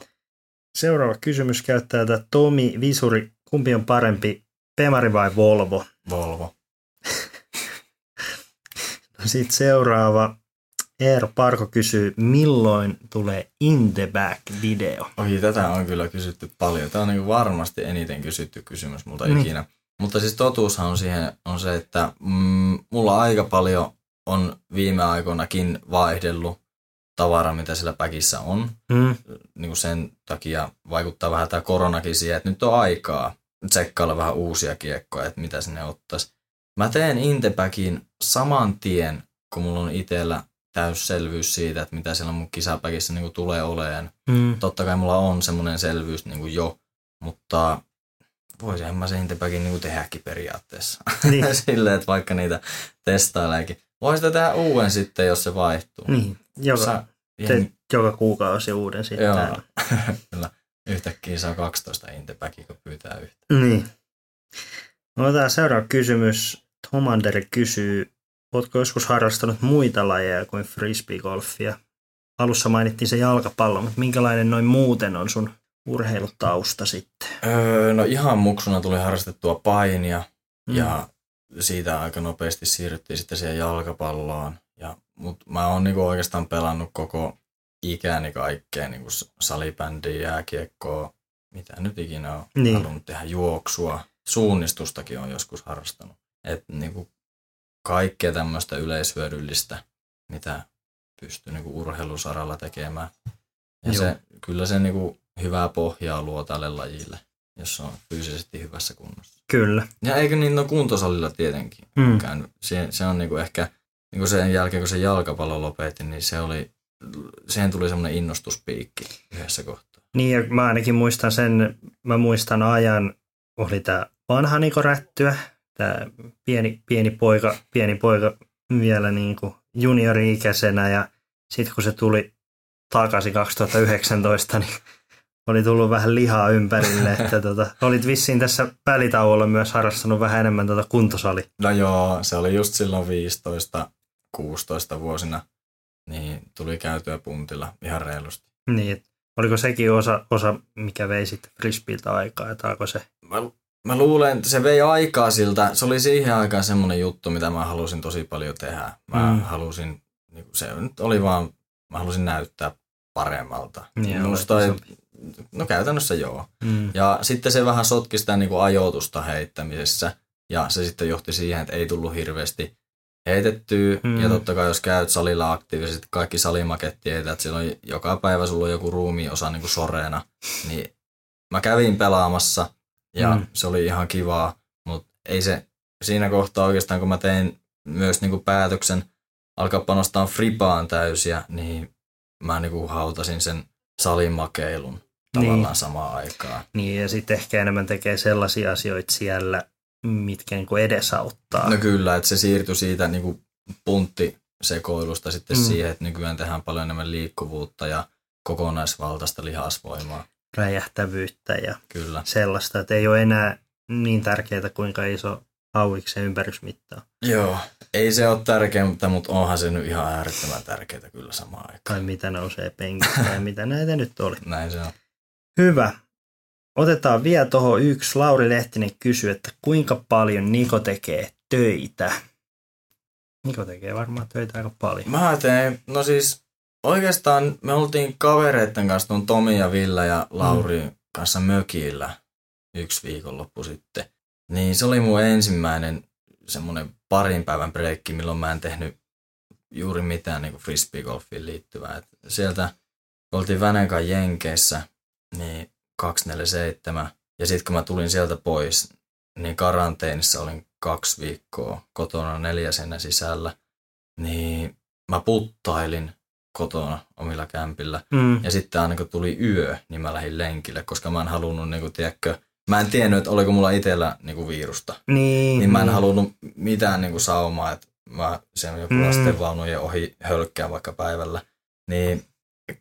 Seuraava kysymys käyttäjältä Tomi Visuri. Kumpi on parempi, Pemari vai Volvo? Volvo. Sitten seuraava. Eero Parko kysyy, milloin tulee In the Back-video? Oi, tätä on kyllä kysytty paljon. Tämä on niin varmasti eniten kysytty kysymys multa Niin. ikinä. Mutta siis totuushan on siihen on se, että mm, mulla aika paljon on viime aikoinakin vaihdellut tavara, mitä sillä päkissä on. Mm. Niin kuin sen takia vaikuttaa vähän tämä koronakin siihen, että nyt on aikaa tsekkailla vähän uusia kiekkoja, että mitä sinne ottaisi. Mä teen Intepäkin saman tien, kun mulla on itsellä täysselvyys siitä, että mitä siellä mun kisapäkissä niin tulee oleen. Mm. Totta kai mulla on semmoinen selvyys niin jo, mutta voisinhan mä sen Intepäkin niin tehdäkin periaatteessa. Niin. Silleen, että vaikka niitä testaileekin. Voi sitä tehdä uuden sitten, jos se vaihtuu. Niin, joka, Sä- te, joka kuukausi uuden sitten. Joo, kyllä. Yhtäkkiä saa 12 Intepäkiä, kun pyytää yhtä. Niin. No, Otetaan seuraava kysymys. Tomander kysyy, oletko joskus harrastanut muita lajeja kuin frisbeegolfia? Alussa mainittiin se jalkapallo, mutta minkälainen noin muuten on sun urheilutausta sitten? Öö, no ihan muksuna tuli harrastettua painia Mm. ja siitä aika nopeasti siirryttiin sitten siihen jalkapalloon. Ja, mut mä oon niinku oikeastaan pelannut koko ikäni kaikkea, niinku salibändiä, jääkiekkoa, mitä nyt ikinä on niin. halunnut tehdä juoksua. Suunnistustakin on joskus harrastanut. Et niinku kaikkea tämmöistä yleishyödyllistä, mitä pystyy niinku urheilusaralla tekemään. Ja Joo. se, kyllä se niinku hyvää pohjaa luo tälle lajille, jos on fyysisesti hyvässä kunnossa. Kyllä. Ja eikö niin no kuntosalilla tietenkin Mm. käynyt. Se, se on niinku ehkä, niinku sen jälkeen kun se jalkapallo lopetti, niin se oli, siihen tuli semmoinen innostuspiikki yhdessä kohtaa. Niin, ja mä ainakin muistan sen, mä muistan ajan, oli tämä vanha Niko Rättyä, tämä pieni, pieni, poika, pieni poika vielä niin kuin juniori-ikäisenä, ja sitten kun se tuli takaisin 2019, niin oli tullut vähän lihaa ympärille, että tota, olit vissiin tässä välitauolla myös harrastanut vähän enemmän tota kuntosali. No joo, se oli just silloin 15-16 vuosina, niin tuli käytyä puntilla ihan reilusti. Niin, oliko sekin osa, osa mikä vei sitten frisbeeltä aikaa, että alkoi se Mä, luulen, että se vei aikaa siltä. Se oli siihen aikaan semmoinen juttu, mitä mä halusin tosi paljon tehdä. Mä Mm. halusin, niin se nyt oli vaan, mä halusin näyttää paremmalta. Niin, Musta ei, no käytännössä joo. Mm. Ja sitten se vähän sotki sitä niin kuin ajoitusta heittämisessä. Ja se sitten johti siihen, että ei tullut hirveästi heitettyä. Mm. Ja totta kai jos käyt salilla aktiivisesti, kaikki salimaketti heitä, että silloin joka päivä sulla on joku ruumiinosa niin kuin soreena. Niin mä kävin pelaamassa ja Mm. se oli ihan kivaa, mutta ei se siinä kohtaa oikeastaan, kun mä tein myös niin kuin päätöksen alkaa panostaa fripaan täysiä, niin mä niin kuin hautasin sen salimakeilun tavallaan Niin. samaan aikaan. Niin, ja sitten ehkä enemmän tekee sellaisia asioita siellä, mitkä niin kuin edesauttaa. No kyllä, että se siirtyi siitä niin kuin punttisekoilusta sitten mm. siihen, että nykyään tehdään paljon enemmän liikkuvuutta ja kokonaisvaltaista lihasvoimaa. Räjähtävyyttä ja Kyllä. sellaista, että ei ole enää niin tärkeää, kuinka iso hauiksen ympärysmitta on. Joo, ei se ole tärkeintä, mutta onhan se nyt ihan äärettömän tärkeää kyllä samaan aikaan. Tai mitä nousee penkistä ja mitä näitä nyt oli. Näin se on. Hyvä. Otetaan vielä tuohon yksi. Lauri Lehtinen kysyy, että kuinka paljon Niko tekee töitä? Niko tekee varmaan töitä aika paljon. Mä teen, no siis oikeastaan me oltiin kavereiden kanssa tuon Tomi ja Ville ja Lauri mm. kanssa mökillä yksi viikonloppu sitten. Niin se oli mun ensimmäinen semmoinen parin päivän breikki, milloin mä en tehnyt juuri mitään niin frisbeegolfiin liittyvää. Et sieltä oltiin Vänenkan Jenkeissä, niin 247. Ja sitten kun mä tulin sieltä pois, niin karanteenissa olin kaksi viikkoa kotona neljäsenä sisällä. Niin mä puttailin kotona omilla kämpillä. Mm. Ja sitten aina kun tuli yö, niin mä lähdin lenkille, koska mä en halunnut, niin kuin, tiedätkö, mä en tiennyt, että oliko mulla itsellä niin kuin virusta. Niin, Niin mä en niin. halunnut mitään niin kuin saumaa, että mä sen joku Mm. lastenvaunujen ohi hölkkää vaikka päivällä. Niin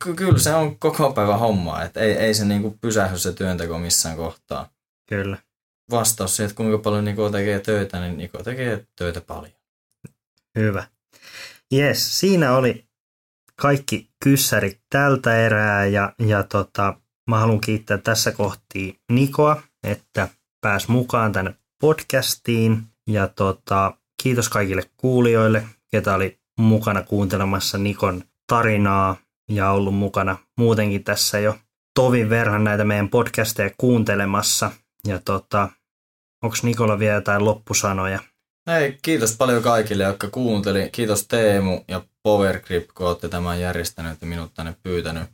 ky- kyllä se on koko päivä homma, että ei, ei se niinku pysähdy se työnteko missään kohtaa. Kyllä. Vastaus siihen, että kuinka paljon Niko tekee töitä, niin Niko tekee töitä paljon. Hyvä. Jes, siinä oli kaikki kyssärit tältä erää ja, ja tota, mä haluan kiittää tässä kohti Nikoa, että pääs mukaan tänne podcastiin ja tota, kiitos kaikille kuulijoille, ketä oli mukana kuuntelemassa Nikon tarinaa ja ollut mukana muutenkin tässä jo tovin verran näitä meidän podcasteja kuuntelemassa. Ja tota, onko Nikola vielä jotain loppusanoja? Hei, kiitos paljon kaikille, jotka kuunteli. Kiitos Teemu ja Powergrip, kun olette tämän järjestänyt ja minut tänne pyytänyt.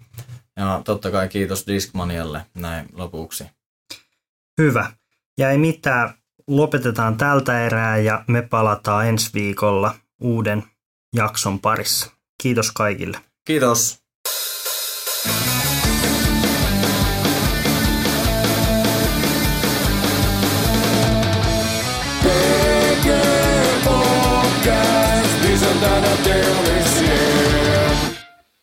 Ja totta kai kiitos Discmanialle näin lopuksi. Hyvä. Ja ei mitään, lopetetaan tältä erää ja me palataan ensi viikolla uuden jakson parissa. Kiitos kaikille. Kiitos.